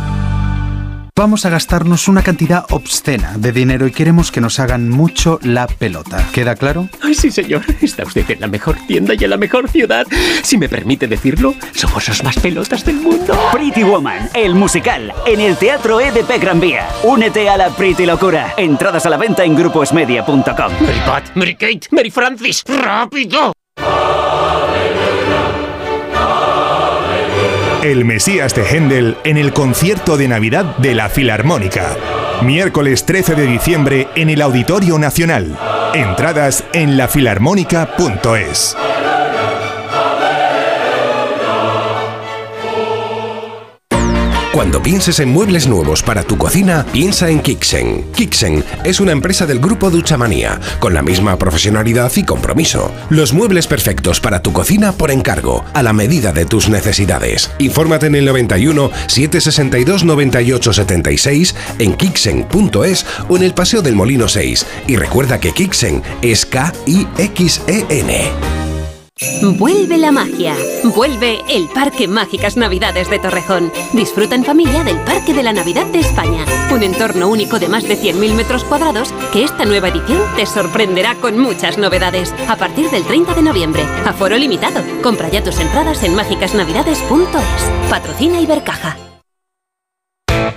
S45: Vamos a gastarnos una cantidad obscena de dinero y queremos que nos hagan mucho la pelota. ¿Queda claro?
S46: Ay, sí, señor. Está usted en la mejor tienda y en la mejor ciudad. Si me permite decirlo, somos los más pelotas del mundo.
S47: Pretty Woman, el musical, en el Teatro EDP Gran Vía. Únete a la Pretty Locura. Entradas a la venta en gruposmedia.com.
S46: Mary Pat, Mary Kate, Mary Francis, rápido.
S48: El Mesías de Händel en el concierto de Navidad de la Filarmónica. Miércoles 13 de diciembre en el Auditorio Nacional. Entradas en lafilarmónica.es.
S32: Cuando pienses en muebles nuevos para tu cocina, piensa en Kixen. Kixen es una empresa del grupo Duchamanía, con la misma profesionalidad y compromiso. Los muebles perfectos para tu cocina por encargo, a la medida de tus necesidades. Infórmate en el 91 762 98 76 en kixen.es o en el Paseo del Molino 6. Y recuerda que Kixen es K-I-X-E-N.
S19: Vuelve la magia. Vuelve el Parque Mágicas Navidades de Torrejón. Disfruta en familia del Parque de la Navidad de España. Un entorno único de más de 100.000 metros cuadrados que esta nueva edición te sorprenderá con muchas novedades. A partir del 30 de noviembre. Aforo limitado. Compra ya tus entradas en mágicasnavidades.es. Patrocina Ibercaja.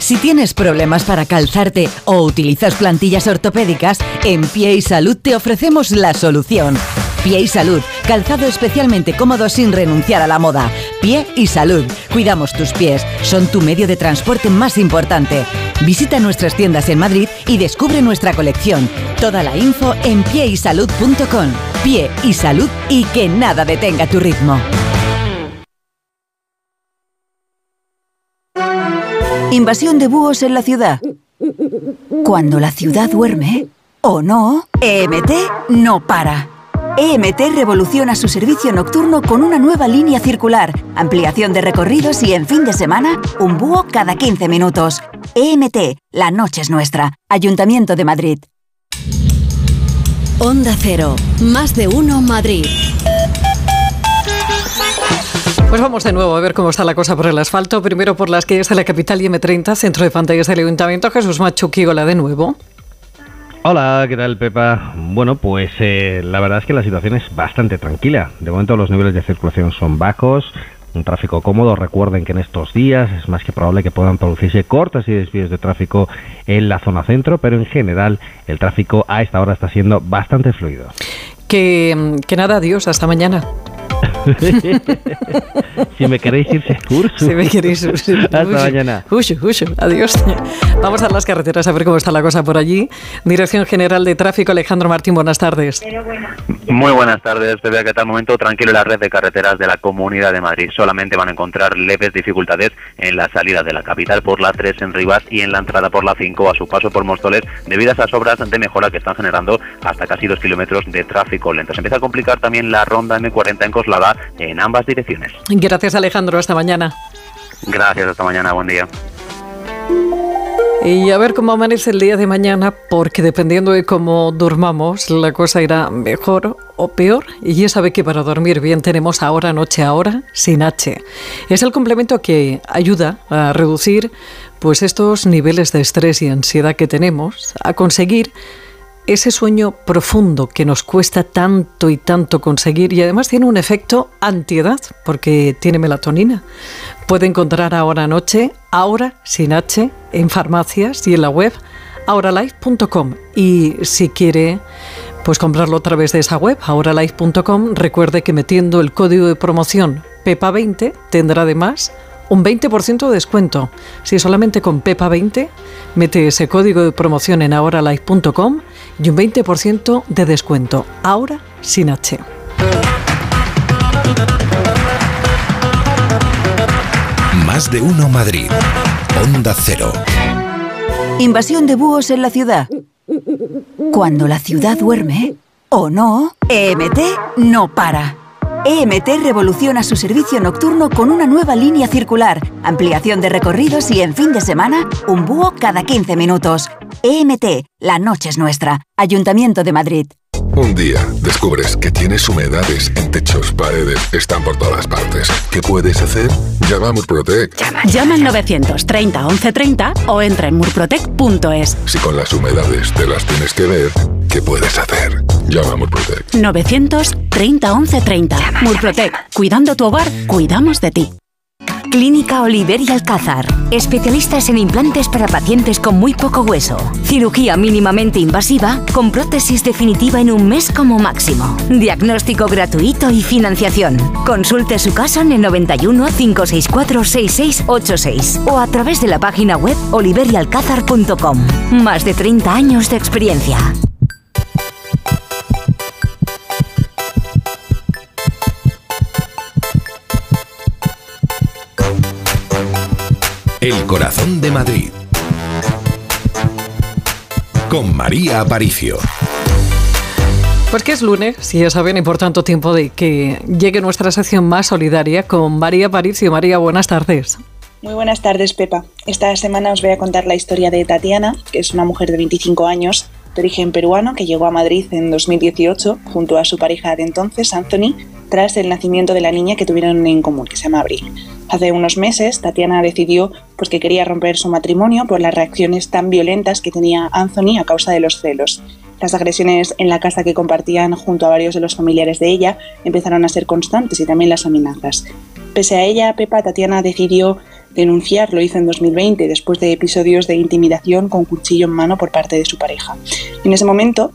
S36: Si tienes problemas para calzarte o utilizas plantillas ortopédicas, en Pie y Salud te ofrecemos la solución. Pie y Salud, calzado especialmente cómodo sin renunciar a la moda. Pie y Salud, cuidamos tus pies, son tu medio de transporte más importante. Visita nuestras tiendas en Madrid y descubre nuestra colección. Toda la info en pieysalud.com. Pie y Salud y que nada detenga tu ritmo. Invasión de búhos en la ciudad. Cuando la ciudad duerme, o no, EMT no para. EMT revoluciona su servicio nocturno con una nueva línea circular, ampliación de recorridos y en fin de semana, un búho cada 15 minutos. EMT, la noche es nuestra. Ayuntamiento de Madrid.
S49: Onda Cero, más de uno Madrid.
S1: Pues vamos de nuevo a ver cómo está la cosa por el asfalto. Primero por las calles de la capital y M30, centro de pantallas del Ayuntamiento. Jesús Machuquígola de nuevo.
S2: Hola, ¿qué tal Pepa? Bueno, pues eh, la verdad es que la situación es bastante tranquila. De momento los niveles de circulación son bajos, un tráfico cómodo. Recuerden que en estos días es más que probable que puedan producirse cortes y desvíos de tráfico en la zona centro, pero en general el tráfico a esta hora está siendo bastante fluido.
S1: Que, que nada, adiós, hasta mañana.
S2: si me queréis ir, curso.
S1: Si me queréis ir.
S2: Hasta mañana.
S1: Ushu, ushu, adiós. Vamos a las carreteras a ver cómo está la cosa por allí. Dirección General de Tráfico, Alejandro Martín, buenas tardes.
S50: Muy buenas tardes, Pepe. Que tal momento tranquilo en la red de carreteras de la Comunidad de Madrid. Solamente van a encontrar leves dificultades en la salida de la capital por la 3 en Rivas y en la entrada por la 5 a su paso por Móstoles debido a esas obras de mejora que están generando hasta casi dos kilómetros de tráfico lento. Se empieza a complicar también la ronda M40 en Coslada en ambas direcciones.
S1: Gracias Alejandro, hasta mañana.
S50: Gracias, hasta mañana, buen día.
S1: Y a ver cómo amanece el día de mañana, porque dependiendo de cómo durmamos, la cosa irá mejor o peor. Y ya sabe que para dormir bien tenemos ahora, noche ahora, sin H. Es el complemento que ayuda a reducir pues estos niveles de estrés y ansiedad que tenemos, a conseguir ese sueño profundo que nos cuesta tanto y tanto conseguir y además tiene un efecto antiedad porque tiene melatonina. Puede encontrar ahora noche, ahora sin H, en farmacias y en la web ahoralife.com y si quiere pues comprarlo a través de esa web ahoralife.com recuerde que metiendo el código de promoción PEPA20 tendrá además un 20% de descuento. Si solamente con PEPA20 mete ese código de promoción en ahoralife.com y un 20% de descuento. Ahora sin H.
S32: Más de uno Madrid. Onda Cero.
S36: Invasión de búhos en la ciudad. Cuando la ciudad duerme, o no, EMT no para. EMT revoluciona su servicio nocturno con una nueva línea circular, ampliación de recorridos y en fin de semana, un búho cada 15 minutos. EMT, la noche es nuestra. Ayuntamiento de Madrid.
S34: Un día descubres que tienes humedades en techos, paredes, están por todas partes. ¿Qué puedes hacer? Llama a Murprotec.
S19: Llama al 930 1130 o entra en murprotec.es.
S34: Si con las humedades te las tienes que ver, ¿qué puedes hacer? Llama a Murprotec.
S19: 930 1130. Murprotec. Cuidando tu hogar, cuidamos de ti.
S29: Clínica Oliver y Alcázar. Especialistas en implantes para pacientes con muy poco hueso. Cirugía mínimamente invasiva con prótesis definitiva en un mes como máximo. Diagnóstico gratuito y financiación. Consulte su caso en el 91 564 6686 o a través de la página web oliverialcázar.com. Más de 30 años de experiencia.
S32: El corazón de Madrid. Con María Aparicio.
S1: Pues que es lunes, y ya saben, y por tanto tiempo de que llegue nuestra sección más solidaria con María Aparicio. María, buenas tardes.
S51: Muy buenas tardes, Pepa. Esta semana os voy a contar la historia de Tatiana, que es una mujer de 25 años, origen peruano, que llegó a Madrid en 2018 junto a su pareja de entonces, Anthony, tras el nacimiento de la niña que tuvieron en común, que se llama Abril. Hace unos meses, Tatiana decidió pues, que quería romper su matrimonio por las reacciones tan violentas que tenía Anthony a causa de los celos. Las agresiones en la casa que compartían junto a varios de los familiares de ella empezaron a ser constantes y también las amenazas. Pese a ella, Pepa Tatiana decidió denunciar, lo hizo en 2020 después de episodios de intimidación con cuchillo en mano por parte de su pareja. En ese momento,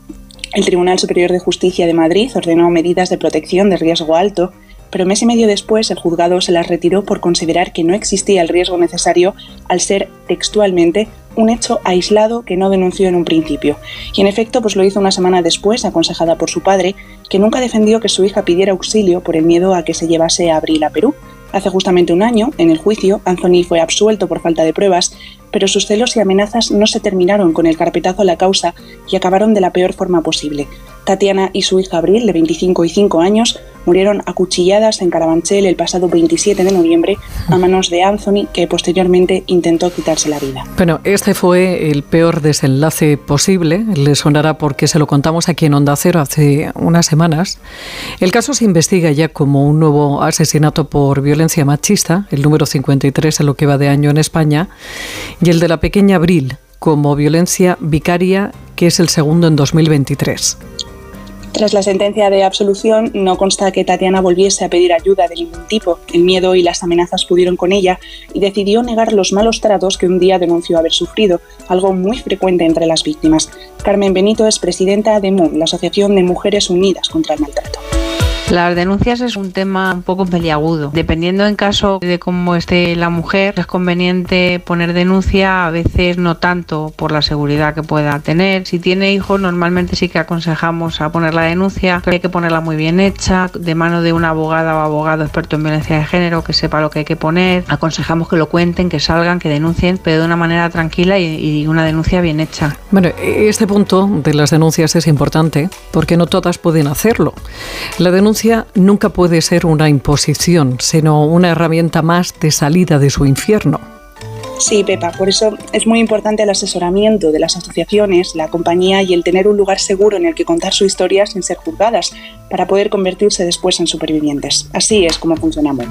S51: el Tribunal Superior de Justicia de Madrid ordenó medidas de protección de riesgo alto, pero mes y medio después el juzgado se las retiró por considerar que no existía el riesgo necesario al ser textualmente un hecho aislado que no denunció en un principio. Y en efecto, pues lo hizo una semana después, aconsejada por su padre, que nunca defendió que su hija pidiera auxilio por el miedo a que se llevase a Abril a Perú. Hace justamente un año, en el juicio, Anthony fue absuelto por falta de pruebas, pero sus celos y amenazas no se terminaron con el carpetazo a la causa y acabaron de la peor forma posible. Tatiana y su hija Abril, de 25 y 5 años, murieron acuchilladas en Carabanchel el pasado 27 de noviembre a manos de Anthony, que posteriormente intentó quitarse la vida.
S1: Bueno, este fue el peor desenlace posible. Le sonará porque se lo contamos aquí en Onda Cero hace unas semanas. El caso se investiga ya como un nuevo asesinato por violencia machista, el número 53 en lo que va de año en España, y el de la pequeña Abril como violencia vicaria, que es el segundo en 2023.
S51: Tras la sentencia de absolución, no consta que Tatiana volviese a pedir ayuda de ningún tipo. El miedo y las amenazas pudieron con ella y decidió negar los malos tratos que un día denunció haber sufrido, algo muy frecuente entre las víctimas. Carmen Benito es presidenta de MUN, la Asociación de Mujeres Unidas contra el Maltrato.
S52: Las denuncias es un tema un poco peliagudo. Dependiendo en caso de cómo esté la mujer, es conveniente poner denuncia, a veces no tanto por la seguridad que pueda tener. Si tiene hijos, normalmente sí que aconsejamos a poner la denuncia, pero hay que ponerla muy bien hecha, de mano de una abogada o abogado experto en violencia de género que sepa lo que hay que poner. Aconsejamos que lo cuenten, que salgan, que denuncien, pero de una manera tranquila y, una denuncia bien hecha.
S1: Bueno, este punto de las denuncias es importante porque no todas pueden hacerlo. La denuncia nunca puede ser una imposición, sino una herramienta más de salida de su infierno.
S51: Sí, Pepa, por eso es muy importante el asesoramiento de las asociaciones, la compañía y el tener un lugar seguro en el que contar su historia sin ser juzgadas, para poder convertirse después en supervivientes. Así es como funcionamos.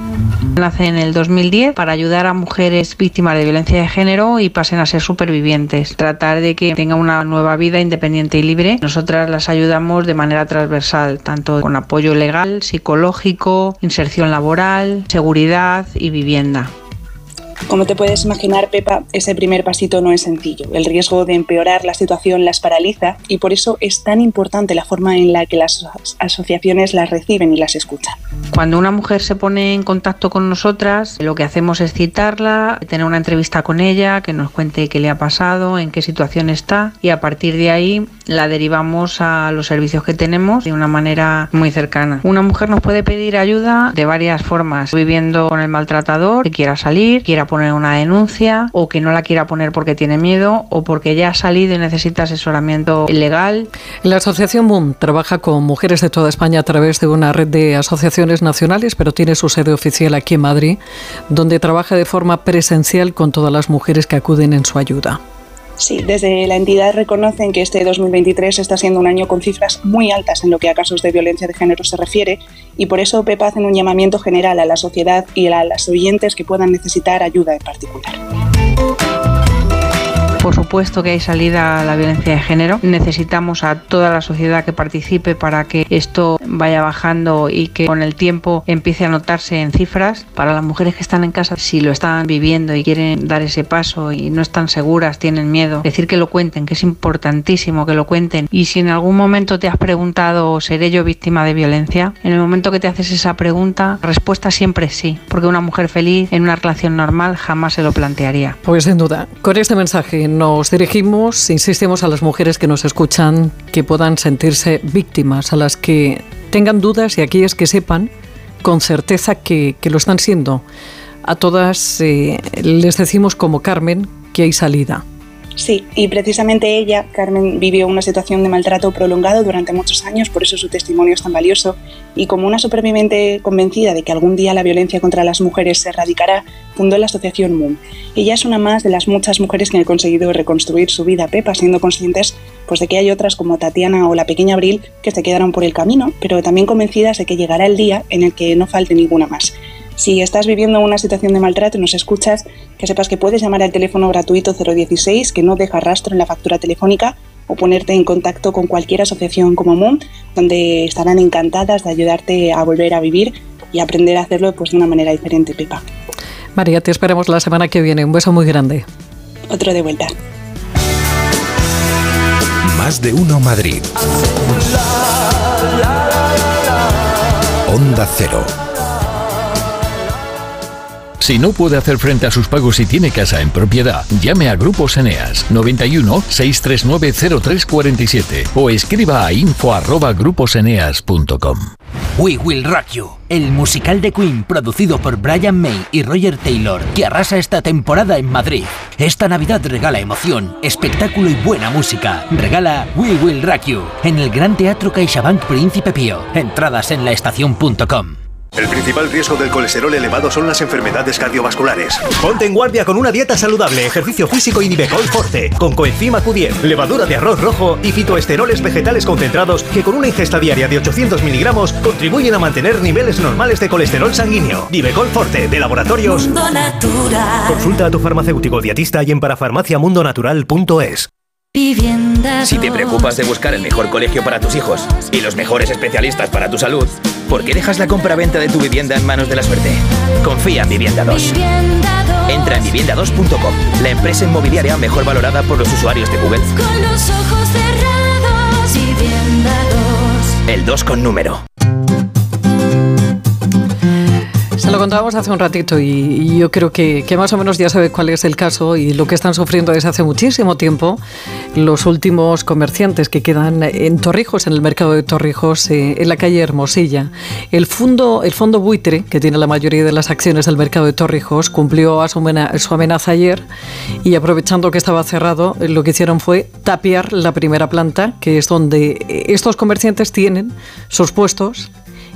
S52: Nace en el 2010 para ayudar a mujeres víctimas de violencia de género y pasen a ser supervivientes. Tratar de que tengan una nueva vida independiente y libre. Nosotras las ayudamos de manera transversal, tanto con apoyo legal, psicológico, inserción laboral, seguridad y vivienda.
S51: Como te puedes imaginar, Pepa, ese primer pasito no es sencillo. El riesgo de empeorar la situación las paraliza y por eso es tan importante la forma en la que las asociaciones las reciben y las escuchan.
S52: Cuando una mujer se pone en contacto con nosotras, lo que hacemos es citarla, tener una entrevista con ella, que nos cuente qué le ha pasado, en qué situación está y a partir de ahí la derivamos a los servicios que tenemos de una manera muy cercana. Una mujer nos puede pedir ayuda de varias formas, viviendo con el maltratador, que quiera salir, quiera poner una denuncia o que no la quiera poner porque tiene miedo o porque ya ha salido y necesita asesoramiento legal.
S1: La Asociación Boom trabaja con mujeres de toda España a través de una red de asociaciones nacionales, pero tiene su sede oficial aquí en Madrid, donde trabaja de forma presencial con todas las mujeres que acuden en su ayuda.
S51: Sí, desde la entidad reconocen que este 2023 está siendo un año con cifras muy altas en lo que a casos de violencia de género se refiere y por eso PEPA hacen un llamamiento general a la sociedad y a las oyentes que puedan necesitar ayuda en particular.
S52: Por supuesto que hay salida a la violencia de género. Necesitamos a toda la sociedad que participe para que esto vaya bajando y que con el tiempo empiece a notarse en cifras. Para las mujeres que están en casa, si lo están viviendo y quieren dar ese paso y no están seguras, tienen miedo, decir que lo cuenten, que es importantísimo que lo cuenten. Y si en algún momento te has preguntado, ¿seré yo víctima de violencia? En el momento que te haces esa pregunta, respuesta siempre sí, porque una mujer feliz en una relación normal jamás se lo plantearía.
S1: Pues sin duda, con este mensaje nos dirigimos, insistimos a las mujeres que nos escuchan que puedan sentirse víctimas, a las que tengan dudas y aquellas que sepan con certeza que, que lo están siendo a todas eh, les decimos como Carmen que hay salida.
S51: Sí, y precisamente ella, Carmen, vivió una situación de maltrato prolongado durante muchos años, por eso su testimonio es tan valioso, y como una superviviente convencida de que algún día la violencia contra las mujeres se erradicará, fundó la asociación MUM. Ella es una más de las muchas mujeres que han conseguido reconstruir su vida, Pepa, siendo conscientes pues, de que hay otras como Tatiana o la pequeña Abril que se quedaron por el camino, pero también convencidas de que llegará el día en el que no falte ninguna más. Si estás viviendo una situación de maltrato y nos escuchas, que sepas que puedes llamar al teléfono gratuito 016 que no deja rastro en la factura telefónica o ponerte en contacto con cualquier asociación como MUM, donde estarán encantadas de ayudarte a volver a vivir y aprender a hacerlo pues, de una manera diferente, Pepa.
S1: María, te esperamos la semana que viene. Un beso muy grande.
S51: Otro de vuelta.
S32: Más de uno Madrid. Onda Cero.
S53: Si no puede hacer frente a sus pagos y tiene casa en propiedad, llame a Grupos Eneas 91 639 0347 o escriba a info@gruposeneas.com.
S54: We Will Rock You, el musical de Queen producido por Brian May y Roger Taylor, que arrasa esta temporada en Madrid. Esta Navidad regala emoción, espectáculo y buena música. Regala We Will Rock You en el Gran Teatro CaixaBank Príncipe Pío. Entradas en laestacion.com.
S55: El principal riesgo del colesterol elevado son las enfermedades cardiovasculares. Ponte en guardia con una dieta saludable, ejercicio físico y Nivecol Forte, con coenzima Q10, levadura de arroz rojo y fitoesteroles vegetales concentrados que con una ingesta diaria de 800 miligramos contribuyen a mantener niveles normales de colesterol sanguíneo. Nivecol Forte, de laboratorios.
S56: Mundo Natural.
S55: Consulta a tu farmacéutico dietista y en parafarmaciamundonatural.es.
S56: Si
S57: te preocupas de buscar el mejor colegio para tus hijos y los mejores especialistas para tu salud, ¿por qué dejas la compra-venta de tu vivienda en manos de la suerte? Confía en Vivienda 2. Entra en vivienda2.com, la empresa inmobiliaria mejor valorada por los usuarios de Google.
S56: Con los ojos cerrados, Vivienda 2.
S57: El 2 con número.
S1: Se lo contábamos hace un ratito y, y yo creo que, que más o menos ya sabe cuál es el caso y lo que están sufriendo desde hace muchísimo tiempo los últimos comerciantes que quedan en Torrijos, en el mercado de Torrijos, eh, en la calle Hermosilla. El fondo, el fondo buitre, que tiene la mayoría de las acciones del mercado de Torrijos, cumplió a su, mena- su amenaza ayer y aprovechando que estaba cerrado, eh, lo que hicieron fue tapiar la primera planta, que es donde eh, estos comerciantes tienen sus puestos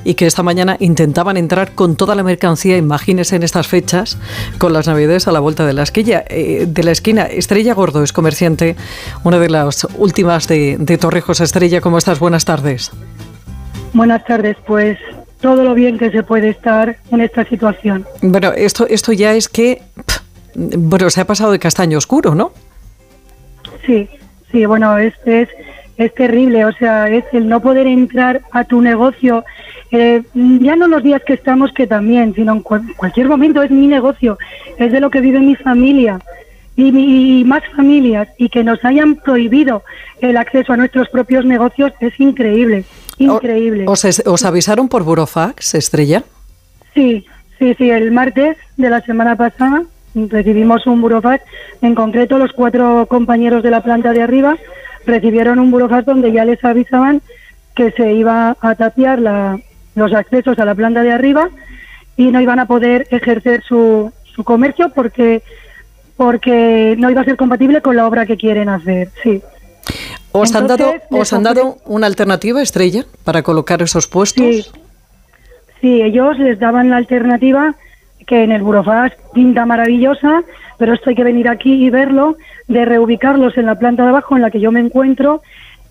S1: y que esta mañana intentaban entrar con toda la mercancía, imagínense en estas fechas, con las navidades a la vuelta de la esquina. eh, de la esquina. Estrella Gordo es comerciante, una de las últimas de, de Torrijos. Estrella, ¿cómo estás? Buenas tardes.
S58: Buenas tardes, pues todo lo bien que se puede estar en esta situación.
S1: Bueno, esto, esto ya es que, pff, bueno, se ha pasado de castaño oscuro, ¿no?
S58: Sí, sí, bueno, es, es, es terrible, o sea, es el no poder entrar a tu negocio, eh, ya no los días que estamos que también, sino en cual- cualquier momento es mi negocio, es de lo que vive mi familia y, mi- y más familias, y que nos hayan prohibido el acceso a nuestros propios negocios es increíble, increíble.
S1: ¿Os, es- os avisaron por Burofax, Estrella?
S58: Sí, sí, sí. El martes de la semana pasada recibimos un burofax. En concreto, los cuatro compañeros de la planta de arriba recibieron un burofax donde ya les avisaban que se iba a tapiar la- los accesos a la planta de arriba y no iban a poder ejercer su, su comercio porque porque no iba a ser compatible con la obra que quieren hacer. Sí.
S1: ¿Os han dado, os han dado una alternativa, Estrella, para colocar esos puestos?
S58: Sí. Sí, ellos les daban la alternativa que en el Burofax pinta maravillosa, pero esto hay que venir aquí y verlo, de reubicarlos en la planta de abajo en la que yo me encuentro,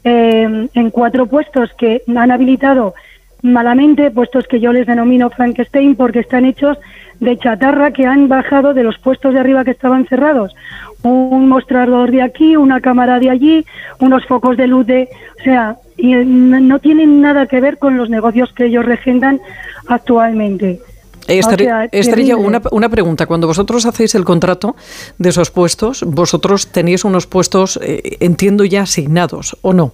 S58: eh, en cuatro puestos que han habilitado malamente, puestos que yo les denomino Frankenstein porque están hechos de chatarra que han bajado de los puestos de arriba que estaban cerrados. Un mostrador de aquí, una cámara de allí, unos focos de luz de... O sea, y eh, no tienen nada que ver con los negocios que ellos regentan actualmente. O sea,
S1: Estrella, una, una pregunta. Cuando vosotros hacéis el contrato de esos puestos, vosotros tenéis unos puestos, eh, entiendo ya, asignados, ¿o no?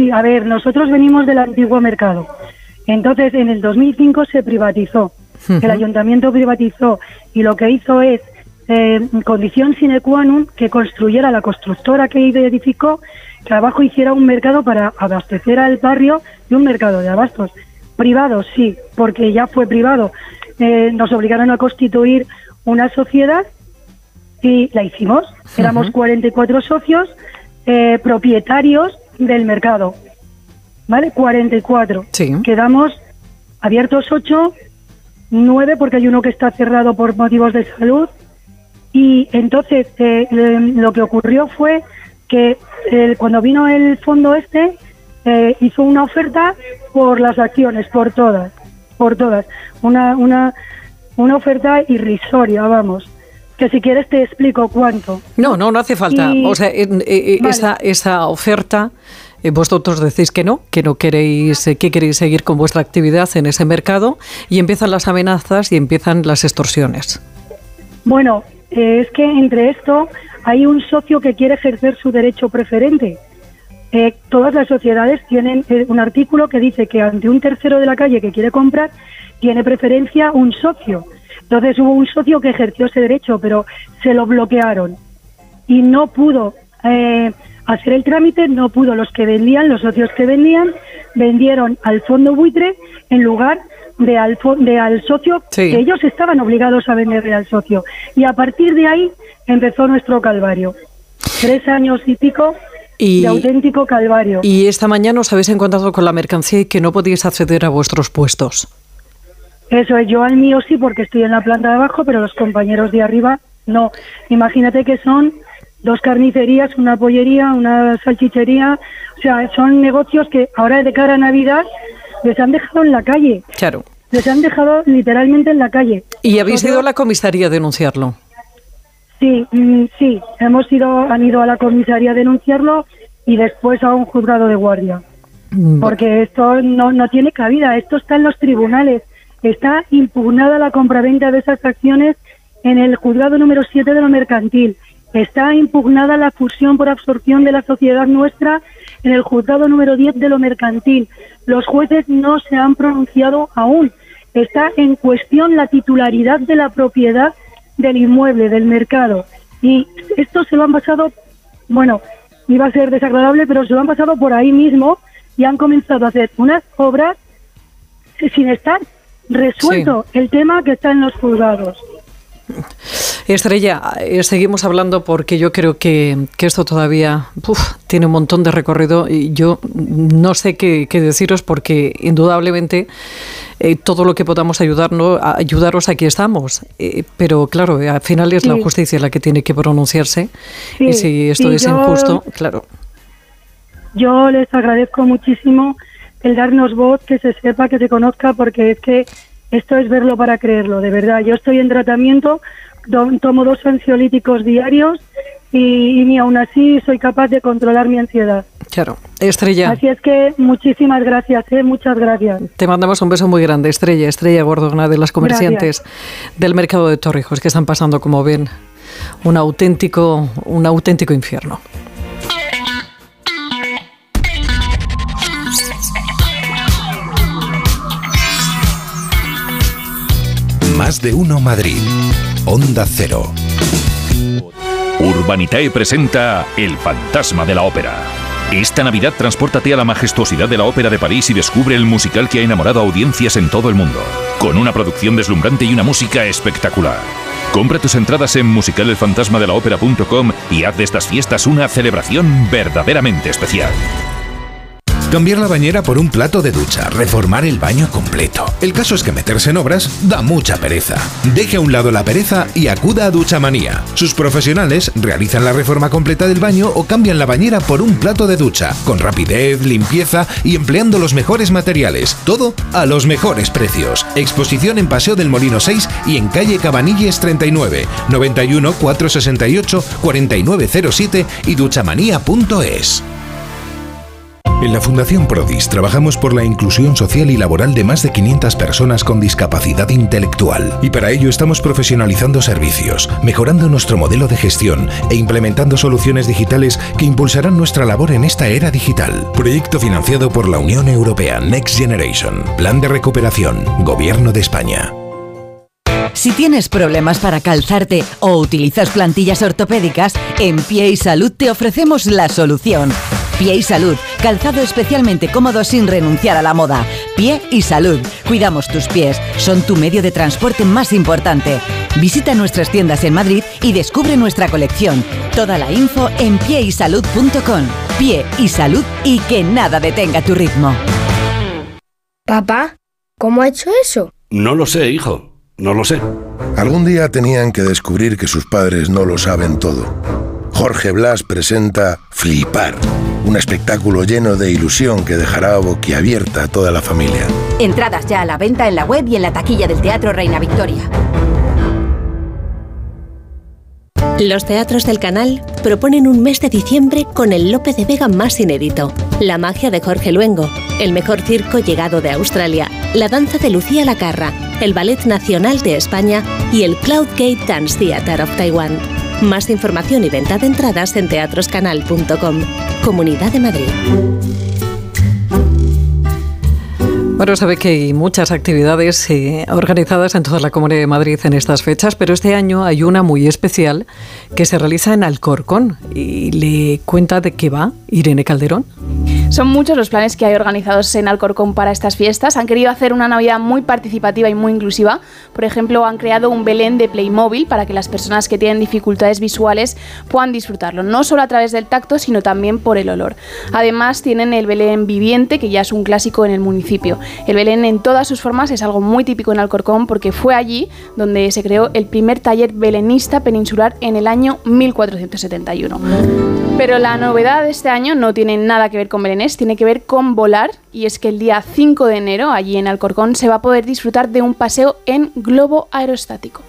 S58: Sí, a ver, nosotros venimos del antiguo mercado. Entonces, en el 2005 se privatizó. El ayuntamiento privatizó y lo que hizo es, eh, condición sine qua non, que construyera la constructora que edificó, que abajo hiciera un mercado para abastecer al barrio y un mercado de abastos. Privado, sí, porque ya fue privado. eh, nos obligaron a constituir una sociedad y la hicimos. Éramos
S59: Ujú.
S58: 44 socios eh, propietarios del mercado. ¿Vale? 44.
S1: Sí.
S58: Quedamos abiertos 8, 9 porque hay uno que está cerrado por motivos de salud. Y entonces eh, lo que ocurrió fue que eh, cuando vino el fondo este, eh, hizo una oferta por las acciones, por todas, por todas. Una, una, una oferta irrisoria, vamos. Que si quieres te explico cuánto.
S1: No, no, no hace falta.
S58: Y-
S1: O sea, eh, eh,
S58: Vale.
S1: esa, esa oferta, eh, vosotros decís que no, que no queréis, eh, que queréis seguir con vuestra actividad en ese mercado y empiezan las amenazas y empiezan las extorsiones.
S58: Bueno, eh, es que entre esto hay un socio que quiere ejercer su derecho preferente. Eh, todas las sociedades tienen eh, un artículo que dice que ante un tercero de la calle que quiere comprar, tiene preferencia un socio. Entonces hubo un socio que ejerció ese derecho, pero se lo bloquearon y no pudo eh, hacer el trámite, no pudo. Los que vendían, los socios que vendían, vendieron al fondo buitre en lugar de al, de al socio
S1: Sí.
S58: que ellos estaban obligados a venderle al socio. Y a partir de ahí empezó nuestro calvario. Tres años y pico
S1: Y-
S58: de auténtico calvario.
S1: Y esta mañana os habéis encontrado con la mercancía y que no podíais acceder a vuestros puestos.
S58: Eso es, yo al mío sí porque estoy en la planta de abajo, pero los compañeros de arriba no. Imagínate que son dos carnicerías, una pollería, una salchichería, o sea, son negocios que ahora de cara a Navidad les han dejado en la calle,
S1: Claro.
S58: les han dejado literalmente en la calle.
S1: Y habéis
S58: Nosotros-
S1: ido a la comisaría a denunciarlo.
S58: Sí, mm, sí, hemos ido, han ido a la comisaría a denunciarlo y después a un juzgado de guardia.
S1: Mm,
S58: Porque esto no, no tiene cabida, esto está en los tribunales. Está impugnada la compraventa de esas acciones en el juzgado número 7 de lo mercantil. Está impugnada la fusión por absorción de la sociedad nuestra en el juzgado número 10 de lo mercantil. Los jueces no se han pronunciado aún. Está en cuestión la titularidad de la propiedad del inmueble, del mercado. Y esto se lo han pasado, bueno, iba a ser desagradable, pero se lo han pasado por ahí mismo y han comenzado a hacer unas obras sin estar resuelto el tema que está en los juzgados.
S1: Estrella, eh, seguimos hablando porque yo creo que, que esto todavía uf, tiene un montón de recorrido y yo no sé qué, qué deciros porque indudablemente eh, todo lo que podamos ayudarnos, ayudaros aquí estamos. Eh, pero claro, al final es la justicia la que tiene que pronunciarse
S58: Sí,
S1: y si esto es
S58: yo-
S1: injusto, claro.
S58: Yo les agradezco muchísimo el darnos voz, que se sepa, que se conozca, porque es que esto es verlo para creerlo, de verdad. Yo estoy en tratamiento, tomo dos ansiolíticos diarios y, y ni aún así soy capaz de controlar mi ansiedad.
S1: Claro. Estrella,
S58: Así es que muchísimas gracias, ¿eh? muchas gracias.
S1: te mandamos un beso muy grande, Estrella, Estrella Gordo, una de las comerciantes del mercado de Torrijos que están pasando, como ven, un auténtico, un auténtico infierno.
S32: Más de uno Madrid. Onda Cero.
S60: Urbanitae presenta El fantasma de la ópera. Esta Navidad transpórtate a la majestuosidad de la Ópera de París y descubre el musical que ha enamorado a audiencias en todo el mundo, con una producción deslumbrante y una música espectacular. Compra tus entradas en musicalelfantasmadelaopera.com y haz de estas fiestas una celebración verdaderamente especial.
S32: Cambiar la bañera por un plato de ducha, reformar el baño completo. El caso es que meterse en obras da mucha pereza. Deje a un lado la pereza y acuda a Duchamanía. Sus profesionales realizan la reforma completa del baño o cambian la bañera por un plato de ducha, con rapidez, limpieza y empleando los mejores materiales. Todo a los mejores precios. Exposición en Paseo del Molino 6 y en calle Cabanilles 39, 91 468 4907 y duchamanía.es. En la Fundación Prodis trabajamos por la inclusión social y laboral de más de 500 personas con discapacidad intelectual y para ello estamos profesionalizando servicios, mejorando nuestro modelo de gestión e implementando soluciones digitales que impulsarán nuestra labor en esta era digital. Proyecto financiado por la Unión Europea Next Generation, Plan de Recuperación, Gobierno de España.
S36: Si tienes problemas para calzarte o utilizas plantillas ortopédicas, en Pie y Salud te ofrecemos la solución. Pie y Salud, calzado especialmente cómodo sin renunciar a la moda. Pie y salud. Cuidamos tus pies. Son tu medio de transporte más importante. Visita nuestras tiendas en Madrid y descubre nuestra colección. Toda la info en pieysalud.com. Pie y salud y que nada detenga tu ritmo.
S59: Papá, ¿cómo ha hecho eso?
S61: No lo sé, hijo. No lo sé.
S62: Algún día tenían que descubrir que sus padres no lo saben todo. Jorge Blas presenta Flipar, un espectáculo lleno de ilusión que dejará boquiabierta a toda la familia.
S63: Entradas ya a la venta en la web y en la taquilla del Teatro Reina Victoria.
S19: Los teatros del canal proponen un mes de diciembre con el Lope de Vega más inédito, la magia de Jorge Luengo, el mejor circo llegado de Australia, la danza de Lucía Lacarra, el Ballet Nacional de España y el Cloud Gate Dance Theatre of Taiwan. Más información y venta de entradas en teatroscanal.com. Comunidad de Madrid.
S1: Bueno, sabe que hay muchas actividades eh, organizadas en toda la Comunidad de Madrid en estas fechas, pero este año hay una muy especial que se realiza en Alcorcón le cuenta de qué va Irene Calderón.
S64: Son muchos los planes que hay organizados en Alcorcón para estas fiestas. Han querido hacer una Navidad muy participativa y muy inclusiva. Por ejemplo, han creado un Belén de Playmobil para que las personas que tienen dificultades visuales puedan disfrutarlo, no solo a través del tacto, sino también por el olor. Además, tienen el Belén viviente, que ya es un clásico en el municipio. El Belén en todas sus formas es algo muy típico en Alcorcón porque fue allí donde se creó el primer taller belenista peninsular en el año 1471. Pero la novedad de este año no tiene nada que ver con Belenés, tiene que ver con volar y es que el día 5 de enero allí en Alcorcón se va a poder disfrutar de un paseo en globo aerostático.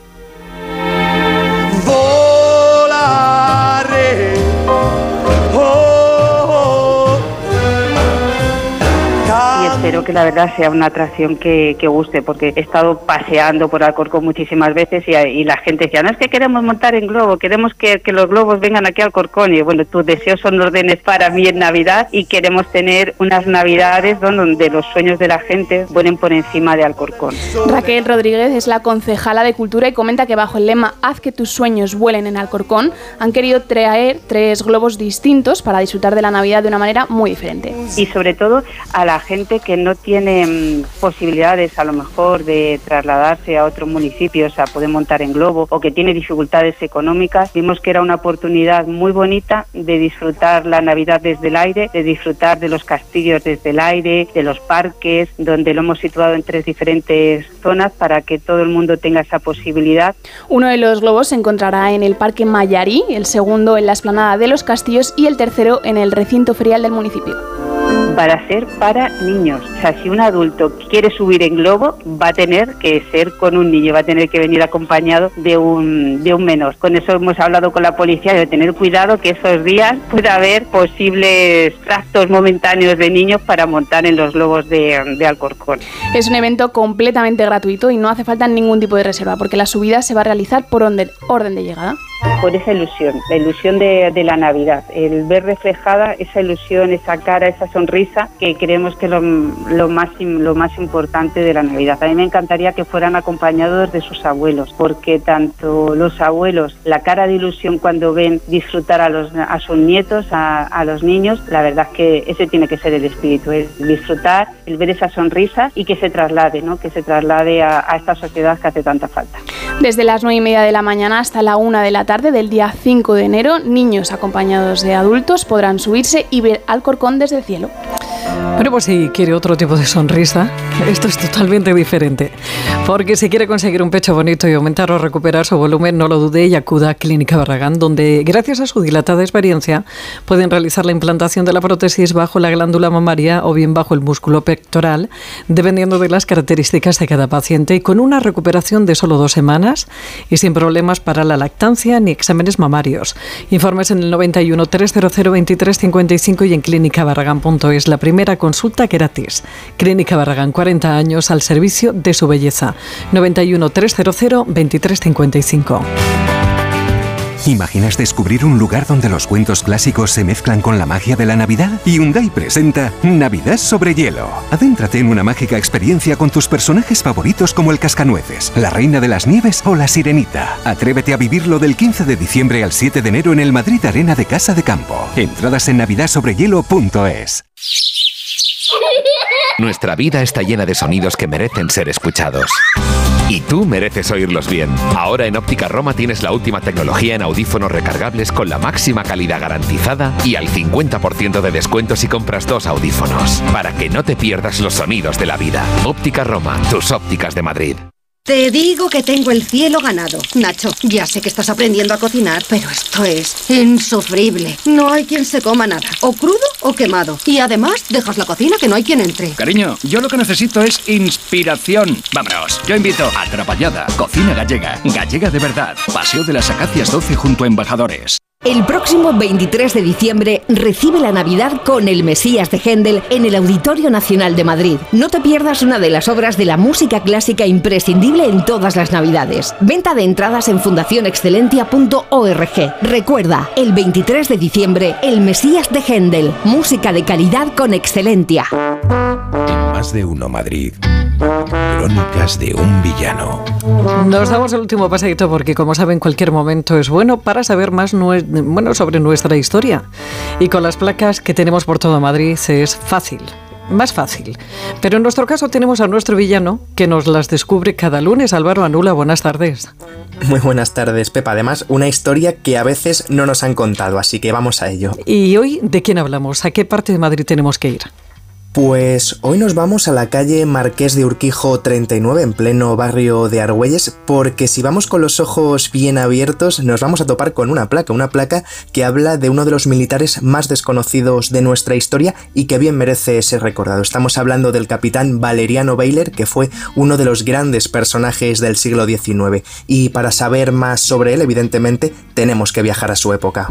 S65: Espero que la verdad sea una atracción que, que guste, porque he estado paseando por Alcorcón muchísimas veces y, y la gente decía, no es que queremos montar en globo, queremos que, que los globos vengan aquí a Alcorcón. Y bueno, tus deseos son órdenes para mí en Navidad y queremos tener unas Navidades donde los sueños de la gente vuelen por encima de Alcorcón.
S64: Raquel Rodríguez es la concejala de Cultura y comenta que bajo el lema Haz que tus sueños vuelen en Alcorcón han querido traer tres globos distintos para disfrutar de la Navidad de una manera muy diferente.
S65: Y sobre todo a la gente que no tiene mm, posibilidades a lo mejor de trasladarse a otros municipios a poder montar en globo o que tiene dificultades económicas, vimos que era una oportunidad muy bonita de disfrutar la Navidad desde el aire, de disfrutar de los castillos desde el aire, de los parques, donde lo hemos situado en tres diferentes zonas para que todo el mundo tenga esa posibilidad.
S64: Uno de los globos se encontrará en el Parque Mayarí, el segundo en la Esplanada de los Castillos y el tercero en el recinto ferial del municipio
S65: para ser para niños. O sea, si un adulto quiere subir en globo, va a tener que ser con un niño, va a tener que venir acompañado de un, de un menor. Con eso hemos hablado con la policía de tener cuidado que esos días pueda haber posibles tractos momentáneos de niños para montar en los globos de, de Alcorcón.
S64: Es un evento completamente gratuito y no hace falta ningún tipo de reserva porque la subida se va a realizar por orden, orden de llegada.
S65: Por esa ilusión, la ilusión de, de la Navidad, el ver reflejada esa ilusión, esa cara, esa sonrisa que creemos que lo, lo, más, lo más importante de la Navidad. A mí me encantaría que fueran acompañados de sus abuelos, porque tanto los abuelos, la cara de ilusión cuando ven disfrutar a, los, a sus nietos, a, a los niños, la verdad es que ese tiene que ser el espíritu, el disfrutar, el ver esa sonrisa y que se traslade, ¿no? que se traslade a, a esta sociedad que hace tanta falta.
S64: Desde las 9 y media de la mañana hasta la 1 de la tarde del día 5 de enero, niños acompañados de adultos podrán subirse y ver Alcorcón desde el cielo.
S1: Bueno, pues si quiere otro tipo de sonrisa, esto es totalmente diferente. Porque si quiere conseguir un pecho bonito y aumentar o recuperar su volumen, no lo dude y acuda a Clínica Barragán, donde gracias a su dilatada experiencia pueden realizar la implantación de la prótesis bajo la glándula mamaria o bien bajo el músculo pectoral, dependiendo de las características de cada paciente y con una recuperación de solo dos semanas y sin problemas para la lactancia ni exámenes mamarios. Informes en el 91 300 23 55 y en clínicabarragán.es. La primera consulta gratis. Clínica Barragán, 40 años al servicio de su belleza. 91 300 23 55.
S66: ¿Imaginas descubrir un lugar donde los cuentos clásicos se mezclan con la magia de la Navidad? Hyundai presenta Navidad sobre hielo. Adéntrate en una mágica experiencia con tus personajes favoritos como el Cascanueces, la Reina de las Nieves o la Sirenita. Atrévete a vivirlo del 15 de diciembre al 7 de enero en el Madrid Arena de Casa de Campo. Entradas en navidadsobrehielo.es.
S67: Nuestra vida está llena de sonidos que merecen ser escuchados. Y tú mereces oírlos bien. Ahora en Óptica Roma tienes la última tecnología en audífonos recargables con la máxima calidad garantizada y al 50% de descuento si compras dos audífonos. Para que no te pierdas los sonidos de la vida. Óptica Roma, tus ópticas de Madrid.
S68: Te digo que tengo el cielo ganado. Nacho, ya sé que estás aprendiendo a cocinar, pero esto es insufrible. No hay quien se coma nada, o crudo o quemado. Y además, dejas la cocina que no hay quien entre.
S69: Cariño, yo lo que necesito es inspiración. Vámonos, yo invito a Trapallada, Cocina Gallega, Gallega de verdad, Paseo de las Acacias 12 junto a Embajadores.
S63: El próximo 23 de diciembre recibe la Navidad con el Mesías de Händel en el Auditorio Nacional de Madrid. No te pierdas una de las obras de la música clásica imprescindible en todas las Navidades. Venta de entradas en fundacionexcelentia.org. Recuerda, el 23 de diciembre, el Mesías de Händel. Música de calidad con Excelentia.
S32: En más de uno Madrid. Crónicas de un villano.
S1: Nos damos el último paseito porque, como saben, cualquier momento es bueno para saber más nue- bueno, sobre nuestra historia. Y con las placas que tenemos por todo Madrid es fácil. Más fácil. Pero en nuestro caso tenemos a nuestro villano que nos las descubre cada lunes. Álvaro Anula, buenas tardes.
S70: Muy buenas tardes, Pepa. Además, una historia que a veces no nos han contado, así que vamos a ello.
S1: ¿Y hoy de quién hablamos? ¿A qué parte de Madrid tenemos que ir?
S70: Pues hoy nos vamos a la calle Marqués de Urquijo 39, en pleno barrio de Argüelles, porque si vamos con los ojos bien abiertos, nos vamos a topar con una placa, una placa que habla de uno de los militares más desconocidos de nuestra historia y que bien merece ser recordado. Estamos hablando del capitán Valeriano Bayler, que fue uno de los grandes personajes del siglo XIX. Y para saber más sobre él, evidentemente, tenemos que viajar a su época.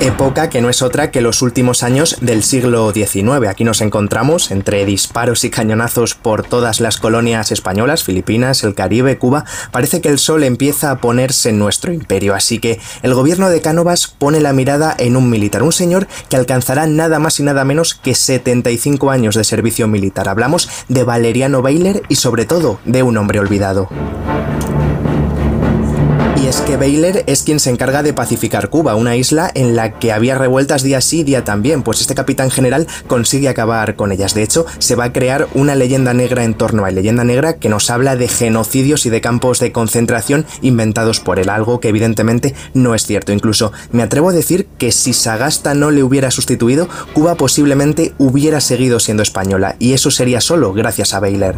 S70: Época que no es otra que los últimos años del siglo XIX. Aquí nos encontramos entre disparos y cañonazos por todas las colonias españolas, Filipinas, el Caribe, Cuba. Parece que el sol empieza a ponerse en nuestro imperio, así que el gobierno de Cánovas pone la mirada en un militar, un señor que alcanzará nada más y nada menos que 75 años de servicio militar. Hablamos de Valeriano Bayler y sobre todo de un hombre olvidado. Es que Bayler es quien se encarga de pacificar Cuba, una isla en la que había revueltas día sí, día también, pues este capitán general consigue acabar con ellas. De hecho, se va a crear una leyenda negra en torno a él, leyenda negra que nos habla de genocidios y de campos de concentración inventados por él, algo que evidentemente no es cierto. Incluso me atrevo a decir que si Sagasta no le hubiera sustituido, Cuba posiblemente hubiera seguido siendo española, y eso sería solo gracias a Bayler.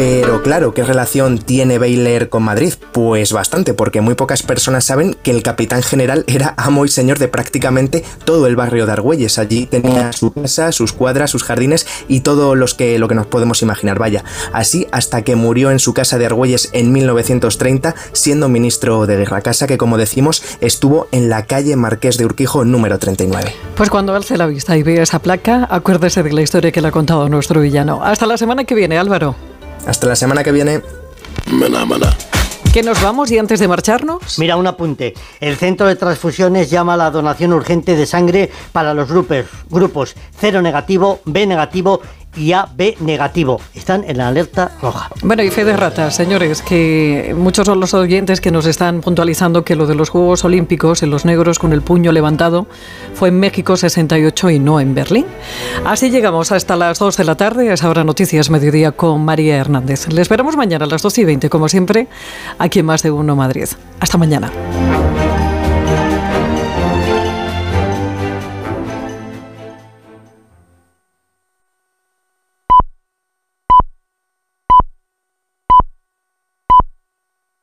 S70: Pero claro, ¿qué relación tiene Bayler con Madrid? Pues bastante, porque muy pocas personas saben que el capitán general era amo y señor de prácticamente todo el barrio de Argüelles. Allí tenía su casa, sus cuadras, sus jardines y todo los que, lo que nos podemos imaginar. Vaya, así hasta que murió en su casa de Argüelles en 1930, siendo ministro de guerra. Casa que, como decimos, estuvo en la calle Marqués de Urquijo número 39.
S1: Pues cuando alce la vista y vea esa placa, acuérdese de la historia que le ha contado nuestro villano. Hasta la semana que viene, Álvaro.
S70: Hasta la semana que viene.
S62: Maná, maná.
S1: ¿Que nos vamos y antes de marcharnos?
S71: Mira, un apunte. El Centro de Transfusiones llama a la donación urgente de sangre para los grupos, grupos 0 negativo, B negativo y AB negativo. Están en la alerta roja.
S1: Bueno, y fe de señores, que muchos son los oyentes que nos están puntualizando que lo de los Juegos Olímpicos, en los negros con el puño levantado, fue en México 68 y no en Berlín. Así llegamos hasta las 2 de la tarde, a esa hora Noticias Mediodía con María Hernández. Le esperamos mañana a las 12 y 20, como siempre, aquí en Más de Uno Madrid. Hasta mañana.